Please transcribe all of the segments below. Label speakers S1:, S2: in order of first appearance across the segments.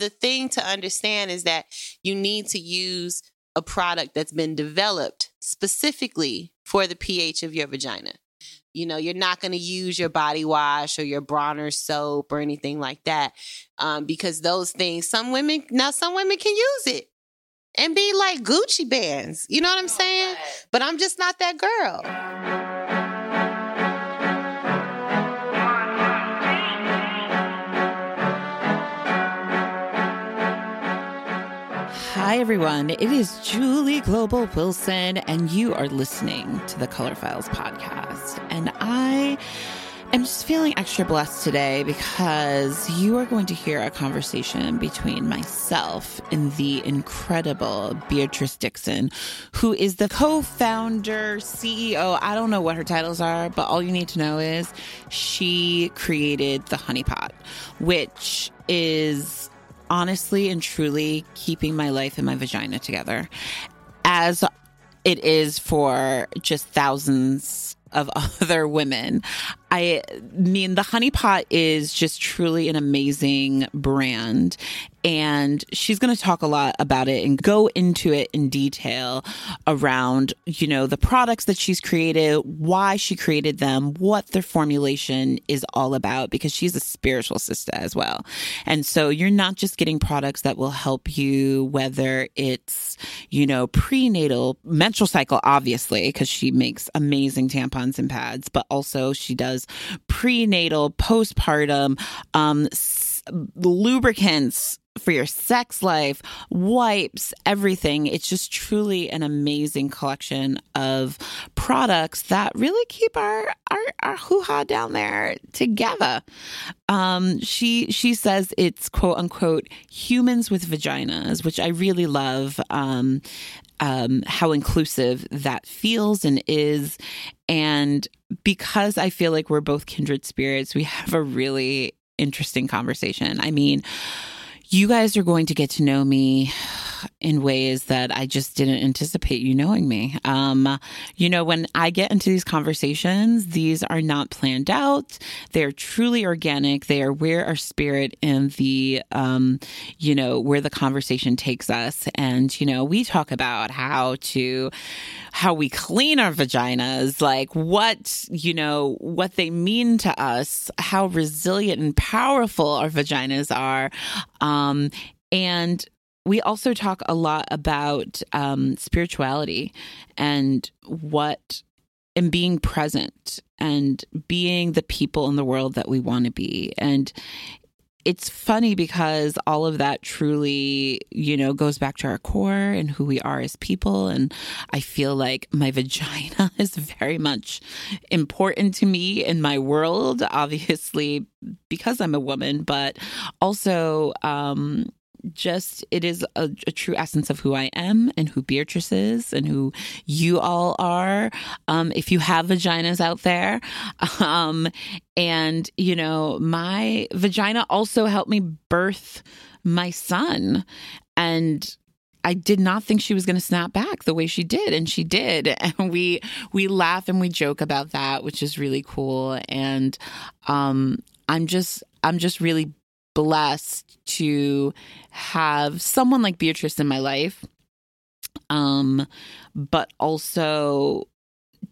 S1: the thing to understand is that you need to use a product that's been developed specifically for the pH of your vagina. You know, you're not going to use your body wash or your Bronner soap or anything like that um, because those things, some women, now some women can use it and be like Gucci bands. You know what I'm saying? But I'm just not that girl.
S2: Hi, everyone. It is Julee Global Wilson, and you are listening to the Color Files podcast. And I am just feeling extra blessed today because you are going to hear a conversation between myself and the incredible Beatrice Dixon, who is the co founder, CEO. I don't know what her titles are, but all you need to know is she created the Honey Pot, which is honestly and truly keeping my life and my vagina together as it is for just thousands of other women. I mean, the Honey Pot is just truly an amazing brand. And she's going to talk a lot about it and go into it in detail around, you know, the products that she's created, why she created them, what their formulation is all about, because she's a spiritual sister as well. And so you're not just getting products that will help you, whether it's, you know, prenatal, menstrual cycle, obviously, because she makes amazing tampons and pads, but also she does prenatal, postpartum, um, s- lubricants for your sex life, wipes, everything. It's just truly an amazing collection of products that really keep our our, our hoo-ha down there together. Um, she she says it's quote unquote humans with vaginas, which I really love. Um, um, how inclusive that feels and is. And because I feel like we're both kindred spirits, we have a really interesting conversation. I mean, you guys are going to get to know me in ways that I just didn't anticipate you knowing me. Um, you know, when I get into these conversations, these are not planned out. They're truly organic. They are where our spirit and the, um, you know, where the conversation takes us. And, you know, we talk about how to, how we clean our vaginas, like what, you know, what they mean to us, how resilient and powerful our vaginas are. Um, and we also talk a lot about um, spirituality and what and being present and being the people in the world that we want to be and it's funny because all of that truly, you know, goes back to our core and who we are as people. And I feel like my vagina is very much important to me in my world, obviously, because I'm a woman, but also, um, just it is a, a, true essence of who I am and who Beatrice is and who you all are. Um, if you have vaginas out there, um, and you know, my vagina also helped me birth my son, and I did not think she was going to snap back the way she did and she did. And we we laugh and we joke about that which is really cool. And um I'm just I'm just really blessed to have someone like Beatrice in my life um but also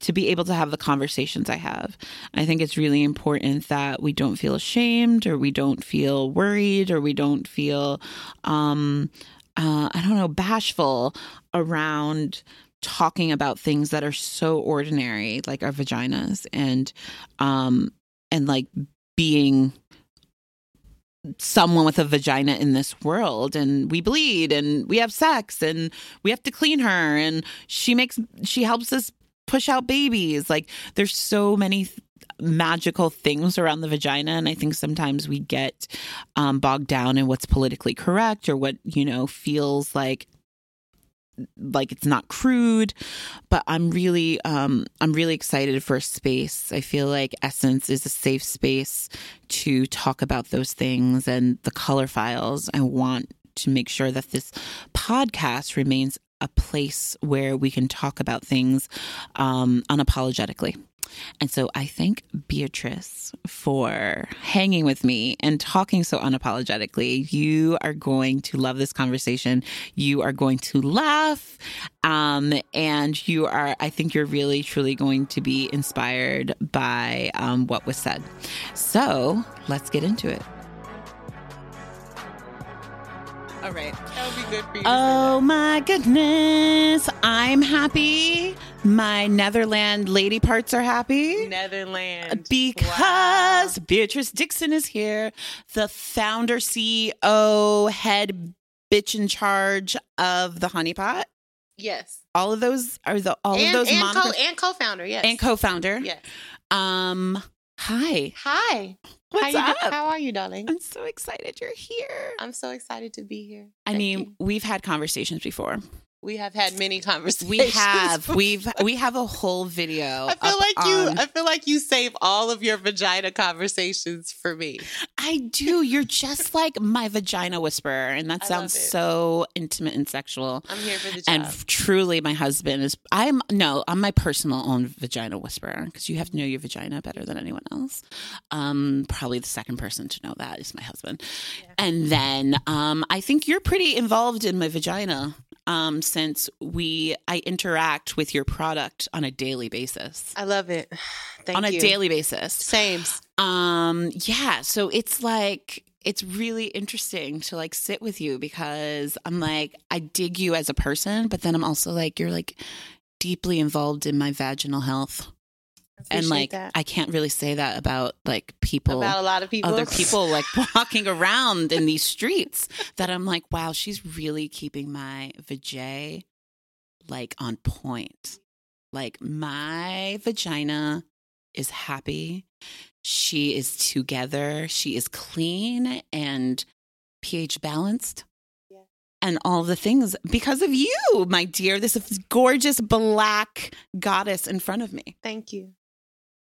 S2: to be able to have the conversations I have. I think it's really important that we don't feel ashamed or we don't feel worried or we don't feel um uh, I don't know, bashful around talking about things that are so ordinary, like our vaginas, and um, and like being someone with a vagina in this world and we bleed and we have sex and we have to clean her and she makes she helps us push out babies. Like there's so many th- magical things around the vagina and i think sometimes we get um, bogged down in what's politically correct or what you know feels like like it's not crude but i'm really um i'm really excited for space. I feel like essence is a safe space to talk about those things and the color files. I want to make sure that this podcast remains a place where we can talk about things um unapologetically And so I thank Beatrice for hanging with me and talking so unapologetically. You are going to love this conversation. You are going to laugh. Um, and you are, I think you're really, truly going to be inspired by um, what was said. So let's get into it. All right.
S1: That would be good for you.
S2: Oh my goodness. I'm happy. My Netherland lady parts are happy.
S1: Netherlands.
S2: Because Beatrice Dixon is here, the founder, CEO, head bitch in charge of the honeypot.
S1: Yes.
S2: All of those are the all
S1: and,
S2: of those
S1: and,
S2: monikers
S1: co- and co-founder. Yes.
S2: and co-founder.
S1: Yes.
S2: Um, hi.
S1: Hi.
S2: What's
S1: how
S2: up?
S1: do- how are you, darling?
S2: I'm so excited you're here.
S1: I'm so excited to be here.
S2: I
S1: Thank
S2: mean,
S1: you.
S2: we've had conversations before.
S1: We have had many conversations.
S2: We have. We've we have a whole video.
S1: I feel like you.
S2: on-
S1: I feel like you save all of your vagina conversations for me.
S2: I do. You're just like my vagina whisperer, and that sounds so intimate and sexual.
S1: I'm here for the job.
S2: And truly, my husband is. I'm no. I'm my personal own vagina whisperer because you have to know your vagina better than anyone else. Um, probably the second person to know that is my husband,
S1: Yeah.
S2: and then um, I think you're pretty involved in my vagina. Um, since we, I interact with your product on a daily basis.
S1: I love it. Thank
S2: on a daily basis.
S1: Same.
S2: Um, yeah, so it's like it's really interesting to like sit with you because I'm like I dig you as a person, but then I'm also like you're like deeply involved in my vaginal health. And like
S1: that.
S2: I can't really say that about like people
S1: about a lot of people.
S2: other people like walking around in these streets that I'm like, wow, she's really keeping my vajay like on point. Like my vagina is happy. She is together. She is clean and pH balanced.
S1: Yeah.
S2: And all the things because of you, my dear. This gorgeous black goddess in front of me.
S1: Thank you.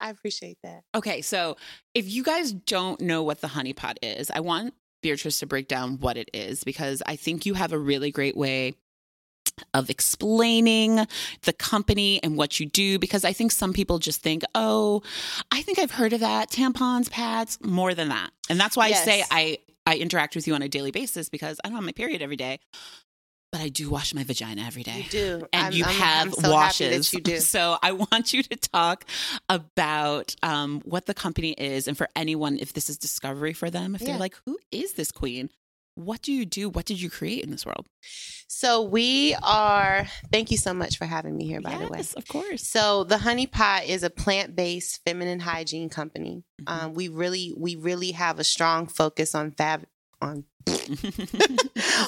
S1: I appreciate that.
S2: Okay, so if you guys don't know what the honeypot is, I want Beatrice to break down what it is because I think you have a really great way of explaining the company and what you do because I think some people just think, "Oh, I think I've heard of that, tampons, pads, more than that." And that's why
S1: Yes.
S2: I say I I interact with you on a daily basis because I don't have my period every day, but I do wash my vagina every day
S1: You do,
S2: and
S1: I'm-
S2: you
S1: I'm-
S2: have
S1: I'm so happy
S2: washes.
S1: that you do.
S2: So I want you to talk about um, what the company is, and for anyone, if this is discovery for them, if
S1: Yeah.
S2: they're like, "Who is this queen? What do you do? What did you create in this world?"
S1: So we are. Thank you so much for having me here. By the way.
S2: yes, of course.
S1: So the Honey Pot is a plant-based feminine hygiene company.
S2: Mhm.
S1: Um, we really, we really have a strong focus on fab on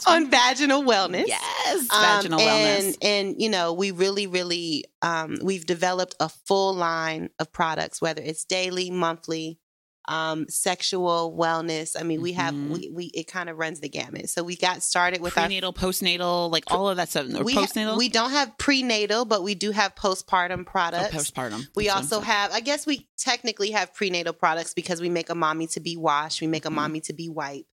S1: on vaginal wellness.
S2: yes,
S1: Um,
S2: vaginal
S1: and,
S2: wellness.
S1: And you know, we really, really, um, we've developed a full line of products, whether it's daily, monthly, um, sexual wellness. I mean, we have
S2: Mhm.
S1: we, we it kind of runs the gamut. So we got started with our
S2: Prenatal, postnatal, like all of that stuff. Or
S1: we, ha-
S2: postnatal,
S1: we don't have prenatal, but we do have postpartum
S2: Oh,
S1: products.
S2: postpartum.
S1: We
S2: That's
S1: also have, I guess we technically have prenatal products because we make a mommy to be wash, we make a
S2: Mhm.
S1: mommy to be wipe.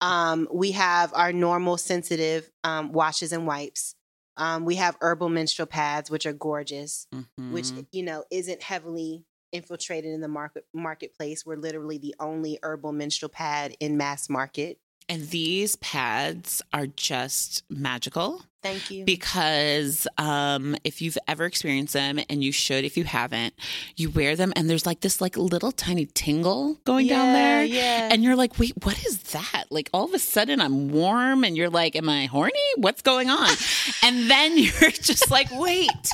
S1: Um, we have our normal sensitive um, washes and wipes. Um, we have herbal menstrual pads, which are gorgeous, which
S2: Mhm.
S1: you know isn't heavily infiltrated in the market marketplace. We're literally the only herbal menstrual pad in mass market.
S2: And these pads are just magical.
S1: Thank you.
S2: because um, if you've ever experienced them and you should if you haven't you wear them and there's like this like little tiny tingle going down there
S1: yeah.
S2: and you're like wait what is that like all of a sudden i'm warm and you're like am i horny what's going on and then you're just like wait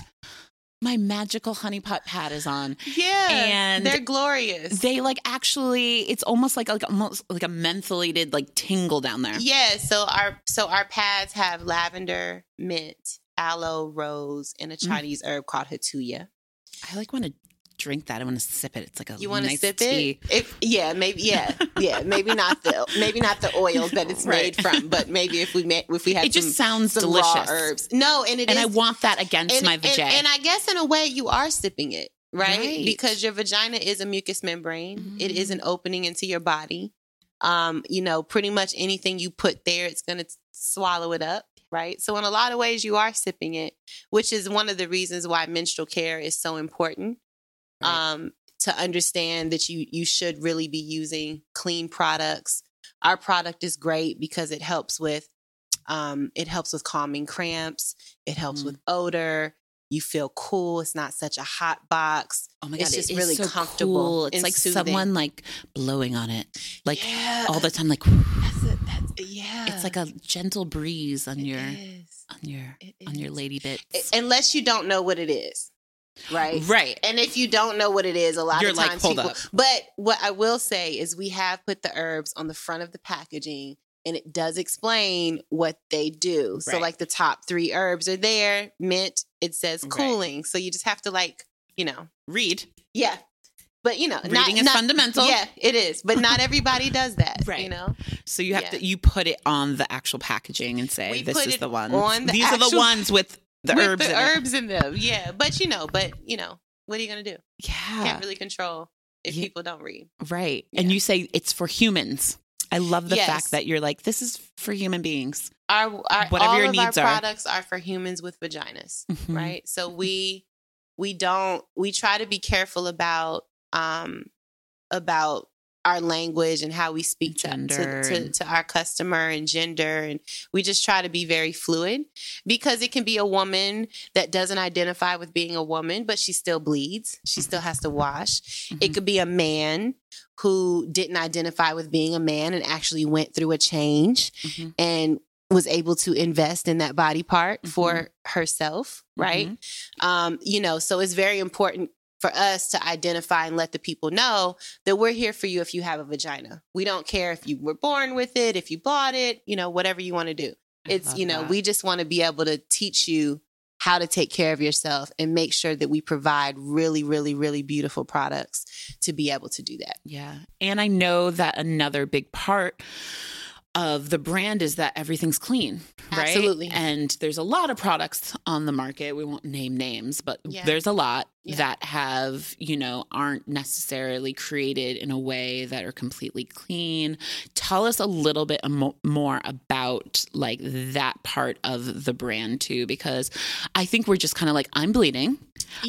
S2: my magical honeypot pad is on
S1: yeah,
S2: and
S1: they're glorious.
S2: they like actually it's almost like like almost like a mentholated like tingle down there
S1: Yeah, so our so our pads have lavender, mint, aloe, rose, and a
S2: Mm.
S1: Chinese herb called houttuynia.
S2: i like want to drink that i want to sip it it's like a
S1: You want to
S2: nice
S1: sip
S2: tea.
S1: it? If yeah, maybe yeah, yeah, maybe not the maybe not the oils that it's
S2: Right.
S1: made from, but maybe if we made if we had
S2: it just sounds
S1: some
S2: delicious
S1: herbs. No, and it
S2: and
S1: is-
S2: I want that against
S1: and,
S2: my
S1: and, and I guess in a way you are sipping it, right?
S2: Right.
S1: Because your vagina is a mucous membrane. It is
S2: Mhm.
S1: an opening into your body. Um, you know, pretty much anything you put there, it's gonna swallow it up, right? So in a lot of ways you are sipping it, which is one of the reasons why menstrual care is so important.
S2: Right.
S1: um, to understand that you you should really be using clean products. Our product is great because it helps with um, it helps with calming cramps. It helps
S2: Mhm.
S1: with odor. You feel cool. It's not such a hot box.
S2: Oh my god, It's
S1: just
S2: it
S1: really
S2: so
S1: comfortable
S2: cool. It's like
S1: soothing.
S2: someone like blowing on it, like
S1: Yeah.
S2: all the time. Like
S1: That's it. That's yeah.
S2: it's like a gentle breeze on
S1: It
S2: your
S1: is.
S2: on your on your lady bits.
S1: Unless you don't know what it is, right?
S2: Right.
S1: And if you don't know what it is, a lot
S2: You're
S1: of
S2: like,
S1: times
S2: "Hold
S1: people.
S2: up."
S1: But what I will say is, we have put the herbs on the front of the packaging, and it does explain what they do. So, like the top three herbs are there. Mint, it says
S2: Right.
S1: cooling. So you just have to like, you know,
S2: Read.
S1: yeah. But you know, not-
S2: Reading is
S1: not-
S2: fundamental.
S1: Yeah, it is. But not everybody does that.
S2: Right.
S1: You know,
S2: So you have
S1: Yeah.
S2: to you put it on the actual packaging and say
S1: We
S2: this is the one.
S1: on the
S2: These are the ones with the
S1: With
S2: herbs
S1: the
S2: in it.
S1: in them. Yeah. But you know, but you know, what are you gonna do?
S2: Yeah.
S1: Can't really control if
S2: Yeah.
S1: people don't read.
S2: Right. And you say it's for humans. I love the
S1: Yes.
S2: fact that you're like, this is for human beings.
S1: our, our
S2: Whatever your needs
S1: our
S2: are.
S1: products are for humans with vaginas
S2: Mhm.
S1: right so we we don't we try to be careful about um about our language and how we speak to, to, to, to our customer and gender and we just try to be very fluid because it can be a woman that doesn't identify with being a woman but she still bleeds she
S2: Mm-hmm.
S1: still has to wash it
S2: Mhm.
S1: could be a man who didn't identify with being a man and actually went through a change
S2: Mhm.
S1: and was able to invest in that body part
S2: Mhm.
S1: for herself, right?
S2: Mhm.
S1: Um, you know, so it's very important for us to identify and let the people know that we're here for you if you have a vagina. We don't care if you were born with it, if you bought it, you know, whatever you want to do.
S2: I
S1: It's, you know,
S2: that.
S1: we just want to be able to teach you how to take care of yourself and make sure that we provide really, really, really beautiful products to be able to do that.
S2: Yeah. And I know that another big part of the brand is that everything's clean, right?
S1: Absolutely.
S2: And there's a lot of products on the market. We won't name names, but
S1: Yeah.
S2: there's a lot
S1: Yeah.
S2: that have, you know, aren't necessarily created in a way that are completely clean. Tell us a little bit more about like that part of the brand too, because I think we're just kind of like, I'm bleeding.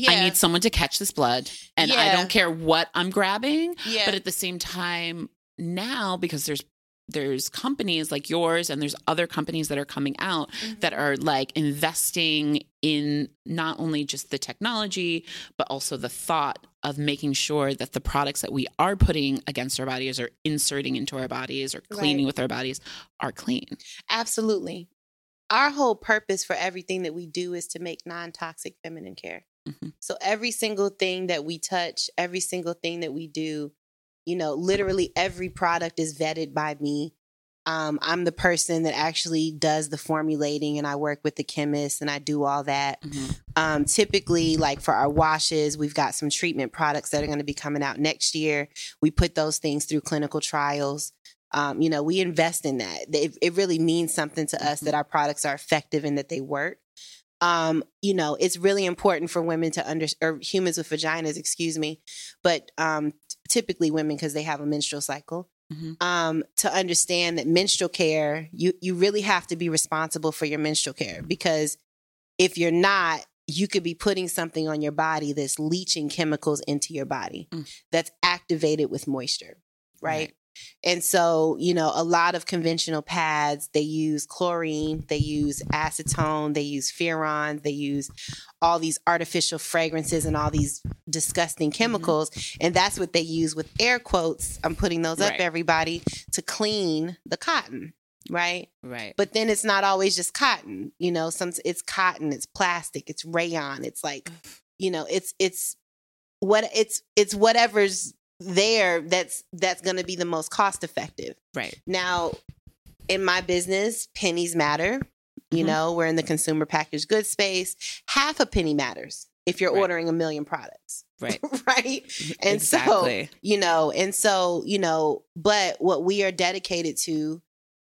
S2: I need someone to catch this blood, and I don't care what I'm grabbing.
S1: yeah.
S2: But at the same time, now because there's there's companies like yours and there's other companies that are coming out
S1: Mhm.
S2: that are like investing in not only just the technology but also the thought of making sure that the products that we are putting against our bodies or inserting into our bodies or cleaning
S1: Right.
S2: with our bodies are clean.
S1: Absolutely. Our whole purpose for everything that we do is to make non toxic feminine care.
S2: Mhm.
S1: So every single thing that we touch, every single thing that we do, you know, literally every product is vetted by me. Um, I'm the person that actually does the formulating and I work with the chemist and I do all that. Um, typically, like for our washes, we've got some treatment products that are going to be coming out next year. We put those things through clinical trials. Um, you know, we invest in that. It, it really means something to us
S2: Mhm.
S1: that our products are effective and that they work. Um, you know, it's really important for women to under or humans with vaginas, excuse me, but um, typically women because they have a menstrual cycle.
S2: Mhm.
S1: Um, to understand that menstrual care, you you really have to be responsible for your menstrual care because if you're not, you could be putting something on your body that's leaching chemicals into your body
S2: Mm.
S1: that's activated with moisture, right?
S2: Right.
S1: And so, you know, a lot of conventional pads, they use chlorine, they use acetone, they use furan, they use all these artificial fragrances and all these disgusting
S2: Mm-hmm.
S1: chemicals. And that's what they use with air quotes. I'm putting those up, everybody, to clean the cotton, right?
S2: Right.
S1: But then it's not always just cotton. You know, some it's cotton, it's plastic, it's rayon, it's like, you know, it's it's what it's it's whatever's there that's that's going to be the most cost effective.
S2: right.
S1: Now, in my business, pennies matter. You
S2: Mhm.
S1: know, we're in the consumer packaged goods space. Half a penny matters if you're
S2: Right.
S1: ordering a million products.
S2: Right.
S1: right? And so, you know, and so, you know, but what we are dedicated to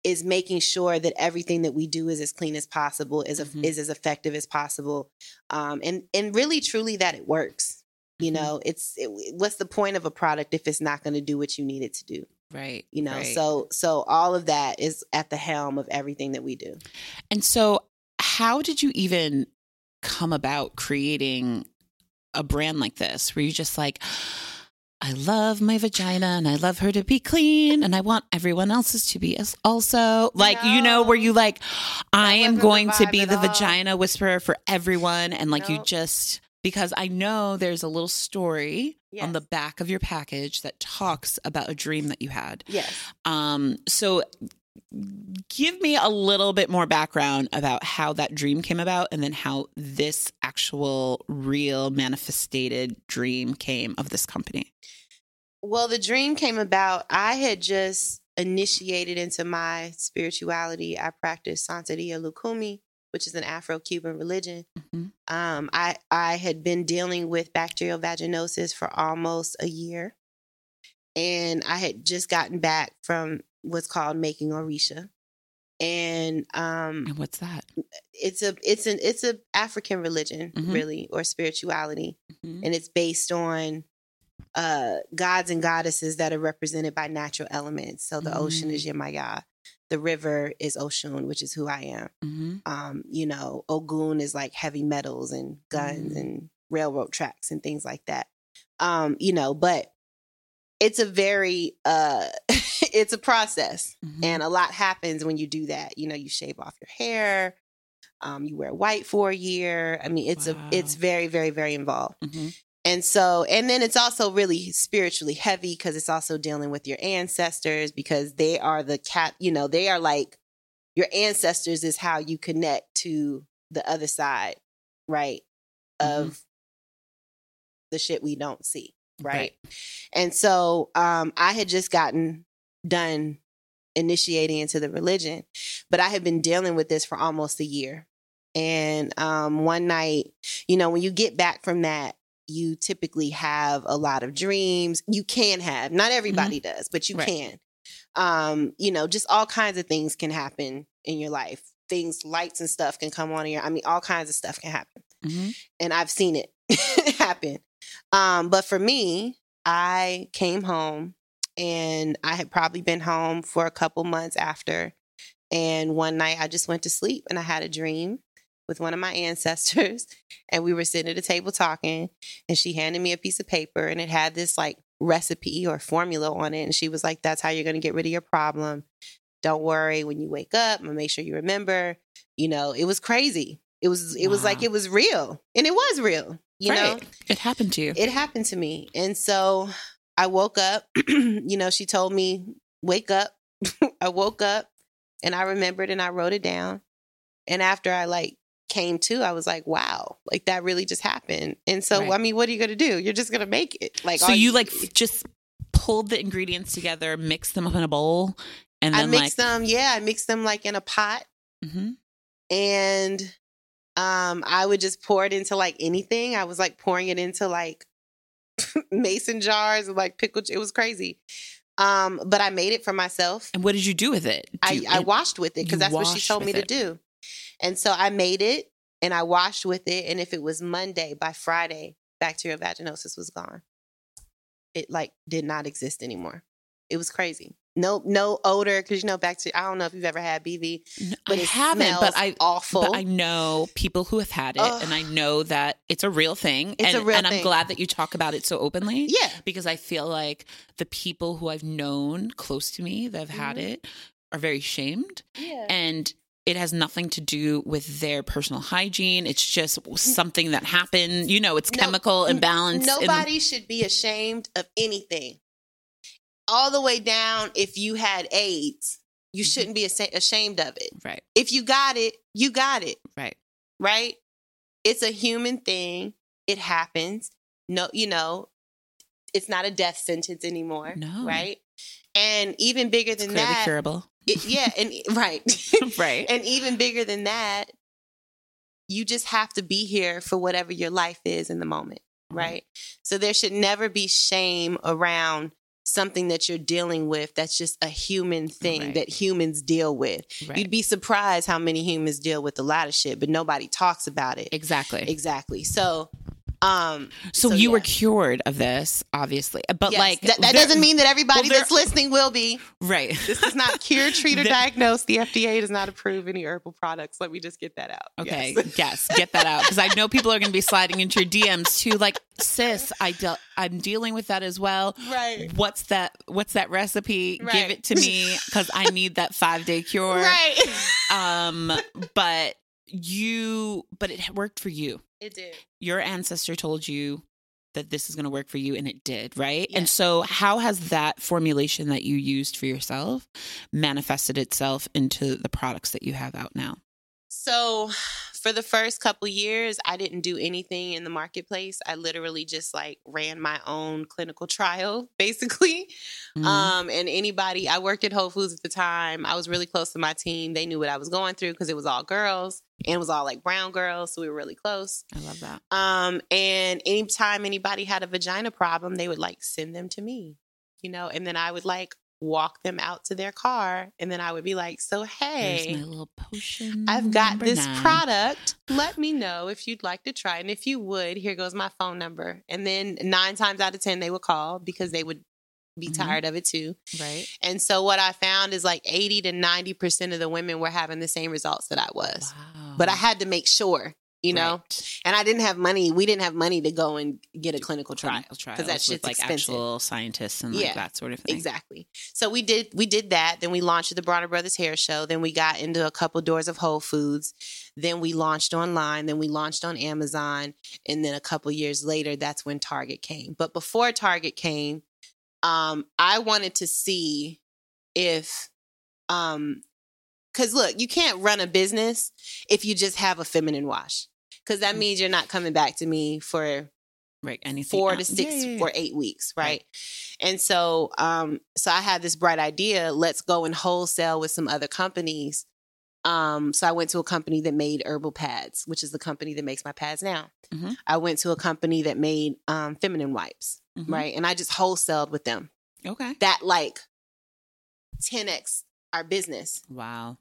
S1: is making sure that everything that we do is as clean as possible, is
S2: Mhm.
S1: is as effective as possible, um, and and really truly that it works. You
S2: Mhm.
S1: know, it's it, what's the point of a product if it's not going to do what you need it to do?
S2: right.
S1: You know,
S2: right.
S1: so so all of that is at the helm of everything that we do.
S2: And so, how did you even come about creating a brand like this where you just like I love my vagina and I love her to be clean and I want everyone else's to be as also like you know where you like I am going to be the
S1: all.
S2: vagina whisperer for everyone and like you just because I know there's a little story on the back of your package that talks about a dream that you had.
S1: Yes.
S2: Um, so give me a little bit more background about how that dream came about and then how this actual real manifested dream came of this company.
S1: Well, the dream came about. I had just initiated into my spirituality. I practiced Santeria Lukumi, which is an Afro-Cuban religion.
S2: Mhm.
S1: Um, I I had been dealing with bacterial vaginosis for almost a year, and I had just gotten back from what's called making Orisha, and um,
S2: And what's that?
S1: it's a it's an it's a African religion,
S2: Mhm.
S1: really, or spirituality
S2: Mhm.
S1: and it's based on uh gods and goddesses that are represented by natural elements. So the ocean is Yemaya, the river is Oshun, which is who I am.
S2: Mhm.
S1: Um, you know, Ogun is like heavy metals and guns
S2: Mm.
S1: and railroad tracks and things like that. Um, you know, but it's a very uh it's a process
S2: Mhm.
S1: and a lot happens when you do that. You know, you shave off your hair, um, you wear white for a year. I mean, it's
S2: Wow.
S1: a it's very, very, very involved. And so, and then it's also really spiritually heavy because it's also dealing with your ancestors because they are the cat, you know, they are like your ancestors is how you connect to the other side, right?
S2: Mhm.
S1: Of the shit we don't see, right?
S2: Right.
S1: And so um I had just gotten done initiating into the religion, but I had been dealing with this for almost a year. And um one night, you know, when you get back from that, you typically have a lot of dreams. You can have, not everybody does, but you
S2: Right.
S1: can. Um, you know, just all kinds of things can happen in your life. Things, lights and stuff can come on in your, I mean, all kinds of stuff can happen
S2: Mhm.
S1: and I've seen it happen. Um, but for me, I came home and I had probably been home for a couple months after. And one night I just went to sleep and I had a dream with one of my ancestors. And we were sitting at a table talking. And she handed me a piece of paper and it had this like recipe or formula on it. And she was like, That's how you're going to get rid of your problem. Don't worry. When you wake up, I'm make sure you remember. You know, it was crazy. It was, it was like it was real. And it was real, you know?
S2: It happened to you.
S1: It happened to me. And so I woke up, you know, she told me, wake up. I woke up and I remembered and I wrote it down. And after I like came to, I was like, wow, like that really just happened. And so,
S2: Right.
S1: I mean, what are you going to do? You're just going to make it. Like,
S2: so
S1: all
S2: you like f- just pulled the ingredients together, mixed them up in a bowl, and
S1: I mixed
S2: like
S1: them. Yeah. I mixed them like in a pot
S2: Mhm.
S1: and um, I would just pour it into like anything. I was like pouring it into like mason jars and like pickle. It was crazy. Um, but I made it for myself.
S2: And what did you do with it? Do
S1: I,
S2: you-
S1: I washed with it because that's what she told me
S2: with
S1: to
S2: it.
S1: do. And so I made it and I washed with it. And if it was Monday, by Friday, bacterial vaginosis was gone. It like did not exist anymore. It was crazy. No, no odor because you know bacteria. I don't know if you've ever had BV, but
S2: I
S1: it
S2: haven't,
S1: smells
S2: but I
S1: awful.
S2: But I know people who have had it, and I know that it's a real thing.
S1: It's
S2: and,
S1: a real
S2: and I'm glad that you talk about it so openly.
S1: yeah,
S2: because I feel like the people who I've known close to me that have had
S1: Mhm.
S2: it are very shamed,
S1: yeah.
S2: and it has nothing to do with their personal hygiene. It's just something that happened. You know, it's
S1: No,
S2: chemical imbalance. in the-
S1: Nobody should be ashamed of anything. All the way down, if you had AIDS, you
S2: Mhm.
S1: shouldn't be ashamed of it.
S2: right,
S1: If you got it, you got it,
S2: right.
S1: right? It's a human thing. It happens. No, you know, it's not a death sentence anymore.
S2: No.
S1: Right? And even bigger than that,
S2: curable.
S1: It- yeah, and right.
S2: right.
S1: And even bigger than that, you just have to be here for whatever your life is in the moment,
S2: Mm-hmm.
S1: right? So there should never be shame around something that you're dealing with that's just a human thing
S2: Right.
S1: that humans deal with.
S2: right.
S1: You'd be surprised how many humans deal with a lot of shit, but nobody talks about it.
S2: exactly.
S1: Exactly. So Um,
S2: So,
S1: So,
S2: you were cured of this, obviously, but
S1: yes,
S2: like
S1: that, that
S2: there-
S1: doesn't mean that everybody
S2: well,
S1: that's listening will be.
S2: right.
S1: This is not cure, treat, or
S2: The-
S1: diagnose. The FDA does not approve any herbal products. Let me just get that out.
S2: Okay,
S1: Yes.
S2: yes, get that out because I know people are going to be sliding into your DMs too. Like, sis, I de- I'm dealing with that as well.
S1: right.
S2: What's that? What's that recipe? Give it to me because I need that five day cure.
S1: Right.
S2: Um, but you, but it worked for you.
S1: It did.
S2: Your ancestor told you that this is going to work for you, and it did, right? And so, how has that formulation that you used for yourself manifested itself into the products that you have out now?
S1: So, for the first couple years, I didn't do anything in the marketplace. I literally just like ran my own clinical trial, basically.
S2: Mhm.
S1: Um, and anybody, I worked at Whole Foods at the time. I was really close to my team. They knew what I was going through because it was all girls and it was all like brown girls. So we were really close.
S2: I love that.
S1: Um, and anytime anybody had a vagina problem, they would like send them to me, you know, and then I would like walk them out to their car. And then I would be like, so,
S2: Here's
S1: hey,
S2: my little potion.
S1: I've got this
S2: nine.
S1: product. Let me know if you'd like to try. And if you would, here goes my phone number. And then nine times out of 10, they would call because they would be
S2: Mhm.
S1: tired of it too.
S2: right?
S1: And so what I found is like 80 to 90% of the women were having the same results that I was.
S2: Wow.
S1: But I had to make sure, you know,
S2: Right.
S1: and I didn't have money. We didn't have money to go and get a clinical trial.
S2: because
S1: that shit's
S2: like
S1: expensive.
S2: actual scientists and like
S1: Yeah,
S2: that sort of thing.
S1: Exactly. So we did we did that. Then we launched the Bronner Brothers Hair Show. Then we got into a couple doors of Whole Foods. Then we launched online. Then we launched on Amazon. And then a couple years later, that's when Target came. But before Target came, um, I wanted to see if um because look, you can't run a business if you just have a feminine wash. Because that
S2: Mm.
S1: means you're not coming back to me for
S2: Right. Anything
S1: four to six
S2: Yeah, yeah, yeah.
S1: or eight weeks, right?
S2: Right.
S1: And so, um, so I had this bright idea. Let's go and wholesale with some other companies. Um, so I went to a company that made herbal pads, which is the company that makes my pads now.
S2: Mhm.
S1: I went to a company that made um, feminine wipes,
S2: Mhm.
S1: right? And I just wholesaled with them.
S2: Okay.
S1: That like 10x our business
S2: Wow.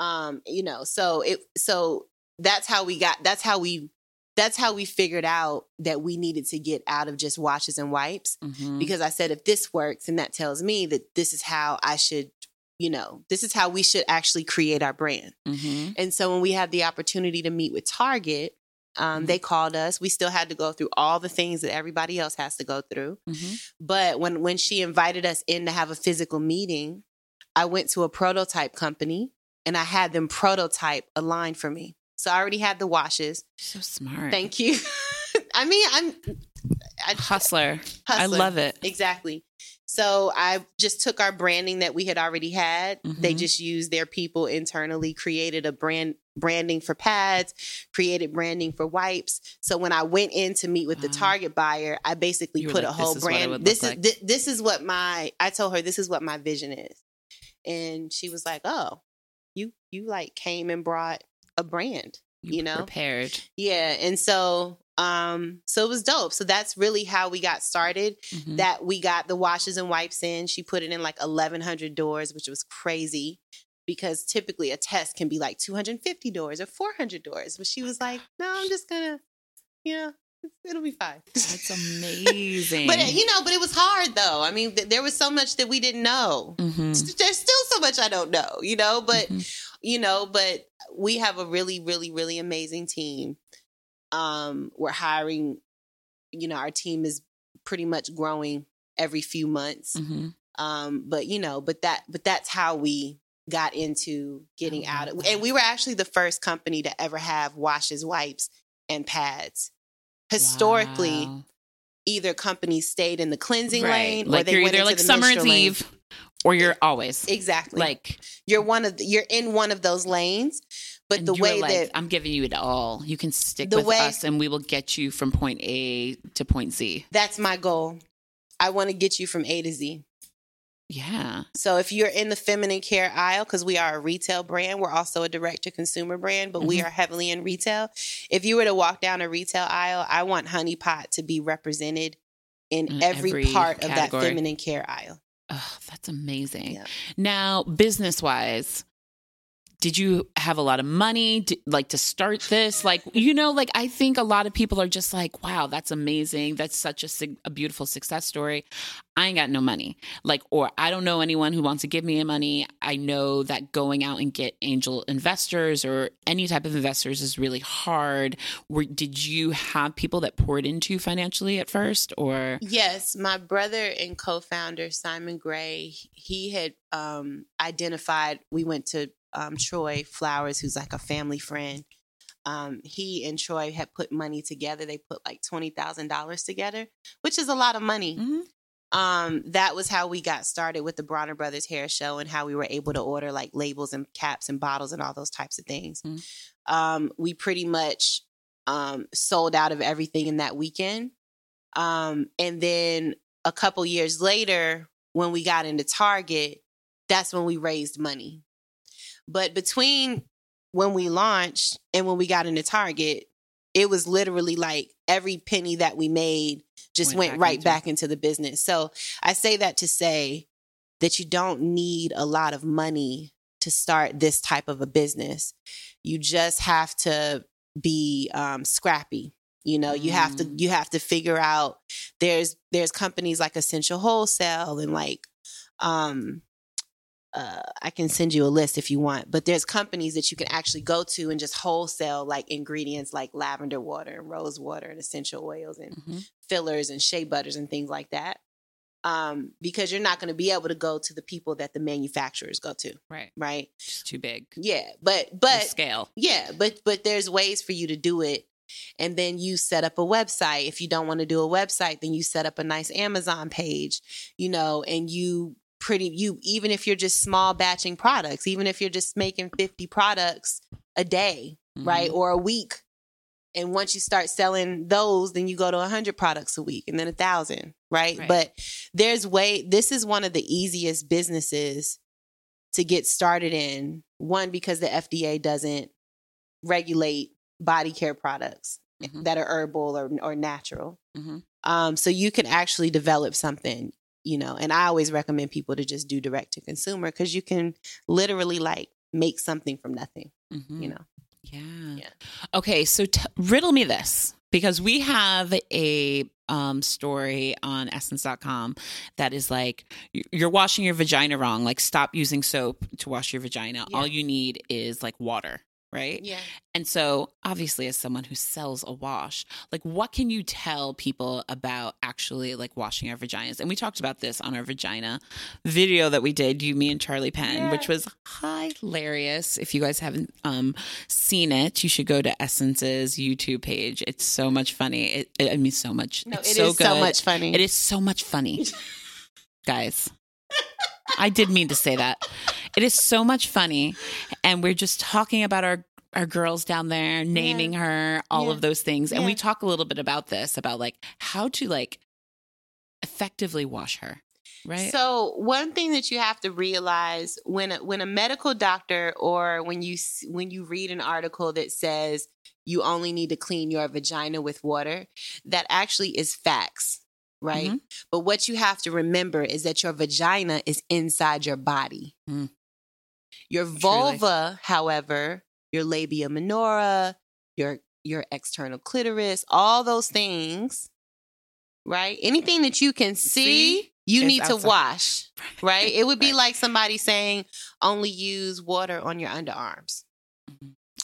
S1: Um you know so it so that's how we got that's how we that's how we figured out that we needed to get out of just washes and wipes
S2: Mhm.
S1: because i said if this works and that tells me that this is how i should you know this is how we should actually create our brand
S2: Mhm.
S1: and so when we had the opportunity to meet with target um, they called us we still had to go through all the things that everybody else has to go through
S2: Mhm.
S1: but when when she invited us in to have a physical meeting, I went to a prototype company and I had them prototype a line for me. So I already had the washes.
S2: So smart.
S1: Thank you. I mean, I'm I,
S2: Hustler. I love it.
S1: Exactly. So I just took our branding that we had already had. They
S2: Mhm.
S1: just used their people internally, created a brand branding for pads, created branding for wipes. So when I went in to meet with the target buyer, I basically
S2: You
S1: put
S2: like,
S1: a whole brand. This is
S2: like."
S1: thi- this is what my I told her this is what my vision is. And she was like, "Oh, you you like came and brought a brand." you know?
S2: prepared.
S1: Yeah, and so um so it was dope. So that's really how we got started
S2: Mhm.
S1: that we got the washes and wipes in. She put it in like 1,100 doors, which was crazy because typically a test can be like 250 doors or 400 doors. But she was like, no, I'm just gonna, you know, it'll be fine.
S2: That's amazing.
S1: but you know, but it was hard though. I mean, th- there was so much that we didn't know.
S2: Mhm.
S1: There's still so much I don't know, you know, but
S2: Mhm.
S1: you know, but we have a really, really, really amazing team. Um, we're hiring, you know, our team is pretty much growing every few months.
S2: Mhm.
S1: Um, but you know, but that but that's how we got into getting out of and we were actually the first company to ever have washes, wipes, and pads. Historically,
S2: Wow.
S1: either companies stayed in the cleansing
S2: Right.
S1: lane or
S2: like
S1: they
S2: you're
S1: went
S2: either
S1: into
S2: like
S1: the
S2: summer and
S1: lane.
S2: eve, or you're always
S1: Exactly.
S2: like.
S1: you're one of the, you're in one of those lanes but the way
S2: like,
S1: that
S2: I'm giving you it all. You can stick with
S1: way-
S2: us, and we will get you from point A to point Z.
S1: that's my goal i want to get you from a to z
S2: Yeah.
S1: so if you're in the feminine care aisle because we are a retail brand we're also a direct to consumer brand but we
S2: Mhm.
S1: are heavily in retail if you were to walk down a retail aisle i want honey pot to be represented in
S2: In
S1: every,
S2: every
S1: part of that feminine care aisle
S2: Oh, that's amazing.
S1: Yeah.
S2: Now, business wise, did you have a lot of money? Like to start this? Like you know like i think a lot of people are just like wow that's amazing. That's such a, a beautiful success story. I ain't got no money. Like or i don't know anyone who wants to give me money. I know that going out and get angel investors or any type of investors is really hard. Were, did you have people that poured into financially at first or?
S1: Yes, my brother and co-founder Simon Gray, he had um, identified. We went to um, Troy Flowers, who's like a family friend. Um, he and Troy had put money together. They put like twenty thousand dollars together, which is a lot of money.
S2: Mhm.
S1: Um, that was how we got started with the Bronner Brothers Hair Show, and how we were able to order like labels and caps and bottles and all those types of things.
S2: Mhm.
S1: Um, we pretty much um, sold out of everything in that weekend. Um, and then a couple years later, when we got into Target, that's when we raised money. But between when we launched and when we got into Target, it was literally like every penny that we made just
S2: Went
S1: went,
S2: back
S1: right
S2: into-
S1: back into the business. So I say that to say that you don't need a lot of money to start this type of a business. You just have to be um, scrappy. You know, you have to
S2: Mm.
S1: you have to figure out. There's there's companies like Essential Wholesale and like um uh, I can send you a list if you want, but there's companies that you can actually go to and just wholesale like ingredients like lavender water and rose water and essential oils and
S2: Mhm.
S1: fillers and shea butters and things like that. Um, because you're not going to be able to go to the people that the manufacturers go to,
S2: right
S1: right?
S2: just too big
S1: Yeah, but
S2: The
S1: but
S2: scale
S1: yeah, but but there's ways for you to do it. And then you set up a website. If you don't want to do a website, then you set up a nice Amazon page, you know, and you pretty you even if you're just small batching products, even if you're just making 50 products a day, right?
S2: Mhm.
S1: Or a week. And once you start selling those, then you go to 100 products a week and then a 1000, right?
S2: Right.
S1: But there's way this is one of the easiest businesses to get started in. One because the FDA doesn't regulate body care products
S2: Mhm.
S1: that are herbal or or natural.
S2: Mhm.
S1: Um, so you can actually develop something, you know. And I always recommend people to just do direct to consumer because you can literally like make something from nothing,
S2: Mhm.
S1: you know.
S2: Yeah.
S1: Yeah.
S2: Okay, so t- riddle me this because we have a um, story on essence.com that is like you're washing your vagina wrong. Like, stop using soap to wash your vagina.
S1: Yeah.
S2: All you need is like water, right?
S1: Yeah.
S2: And so, obviously, as someone who sells a wash, like, what can you tell people about actually like washing our vaginas? And we talked about this on our vagina video that we did, you, me, and Charli Penn, which was hilarious. If you guys haven't um, seen it, you should go to Essence's YouTube page. It's so much funny. It, it I mean, so much.
S1: No,
S2: it's
S1: it
S2: so
S1: is so much funny.
S2: It is so much funny, guys. I did mean to say that. It is so much funny, and we're just talking about our our girls down there, naming her, all
S1: Yeah.
S2: of those things, and we talk a little bit about this, about like how to like effectively wash her, right?
S1: So one thing that you have to realize when a, when a medical doctor or when you when you read an article that says you only need to clean your vagina with water, that actually is facts, right?
S2: Mhm.
S1: But what you have to remember is that your vagina is inside your body.
S2: Mm.
S1: Your
S2: Truly.
S1: vulva, however, your labia minora, your your external clitoris, all those things, right? Anything that you can see,
S2: See?
S1: you need to wash, right? It would be
S2: Right.
S1: like somebody saying only use water on your underarms.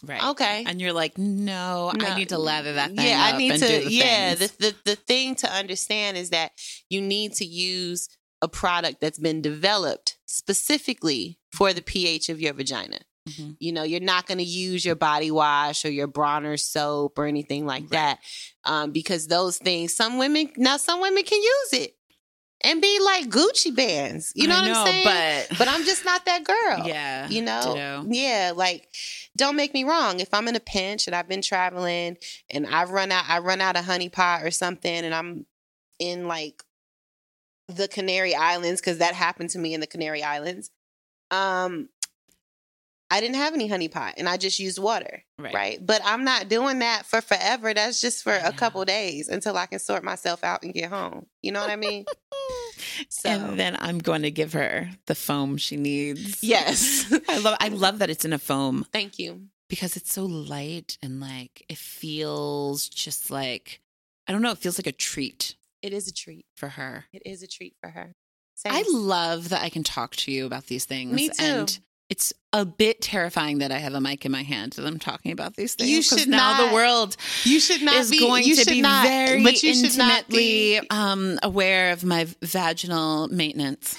S2: Right.
S1: Okay.
S2: And you're like, no, I need to lather that thing
S1: yeah, I need to. yeah, the,
S2: things.
S1: the the thing to understand is that you need to use a product that's been developed specifically for the pH of your vagina.
S2: Mhm.
S1: You know, you're not going to use your body wash or your Bronner soap or anything like
S2: Right.
S1: that, um, because those things. Some women now, some women can use it and be like Gucci bands. You know
S2: I
S1: what I'm saying?
S2: But,
S1: but I'm just not that girl.
S2: yeah,
S1: You know,
S2: ditto.
S1: yeah, like don't make me wrong. If I'm in a pinch and I've been traveling and I've run out, I run out of honey pot or something, and I'm in like the Canary Islands because that happened to me in the Canary Islands. Um, I didn't have any honey pot and I just used water,
S2: Right.
S1: right? But I'm not doing that for forever. That's just for a couple days until I can sort myself out and get home. You know what I mean? So
S2: And then I'm going to give her the foam she needs.
S1: yes,
S2: I love I love that it's in a foam
S1: thank you.
S2: because it's so light and like it feels just like I don't know, it feels like a treat
S1: It is a treat.
S2: for her.
S1: It is a treat for her. Same.
S2: I love that I can talk to you about these things.
S1: Me too.
S2: And it's a bit terrifying that I have a mic in my hand and I'm talking about these things.
S1: You should
S2: now
S1: not
S2: the world
S1: you should not
S2: is
S1: be
S2: going
S1: you
S2: to be
S1: not,
S2: very
S1: but you should not
S2: intimately
S1: be.
S2: um, aware of my vaginal maintenance.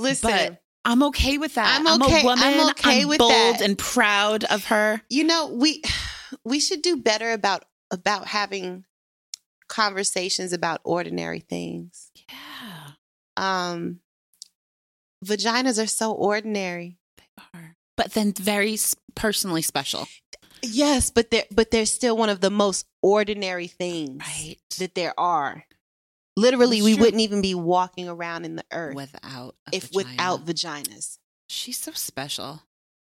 S1: Listen,
S2: but I'm okay with that.
S1: I'm
S2: I'm,
S1: okay-
S2: a woman.
S1: I'm okay
S2: I'm
S1: with
S2: bold
S1: that.
S2: and proud of her.
S1: you know we we should do better about about having conversations about ordinary things.
S2: Yeah,
S1: Um, vaginas are so ordinary.
S2: But then very personally special.
S1: Yes, but they're but they're still one of the most ordinary things
S2: Right.
S1: that there are. Literally,
S2: That's
S1: we
S2: true.
S1: wouldn't even be walking around in the earth
S2: Without
S1: if
S2: vagina.
S1: without vaginas.
S2: She's so special.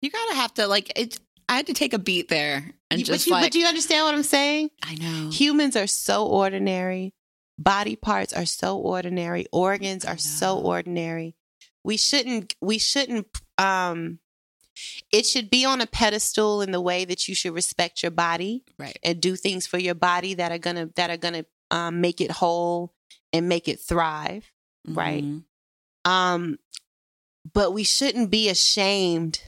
S2: You gotta have to like it. I had to take a beat there and
S1: You-
S2: just
S1: but, you,
S2: like
S1: but do you understand what I'm saying?
S2: I know.
S1: Humans are so ordinary. Body parts are so ordinary. Organs are so ordinary. We shouldn't we shouldn't um it should be on a pedestal in the way that you should respect your body
S2: right.
S1: and do things for your body that are going to that are to um, make it whole and make it thrive. Right.
S2: Mhm.
S1: Um but we shouldn't be ashamed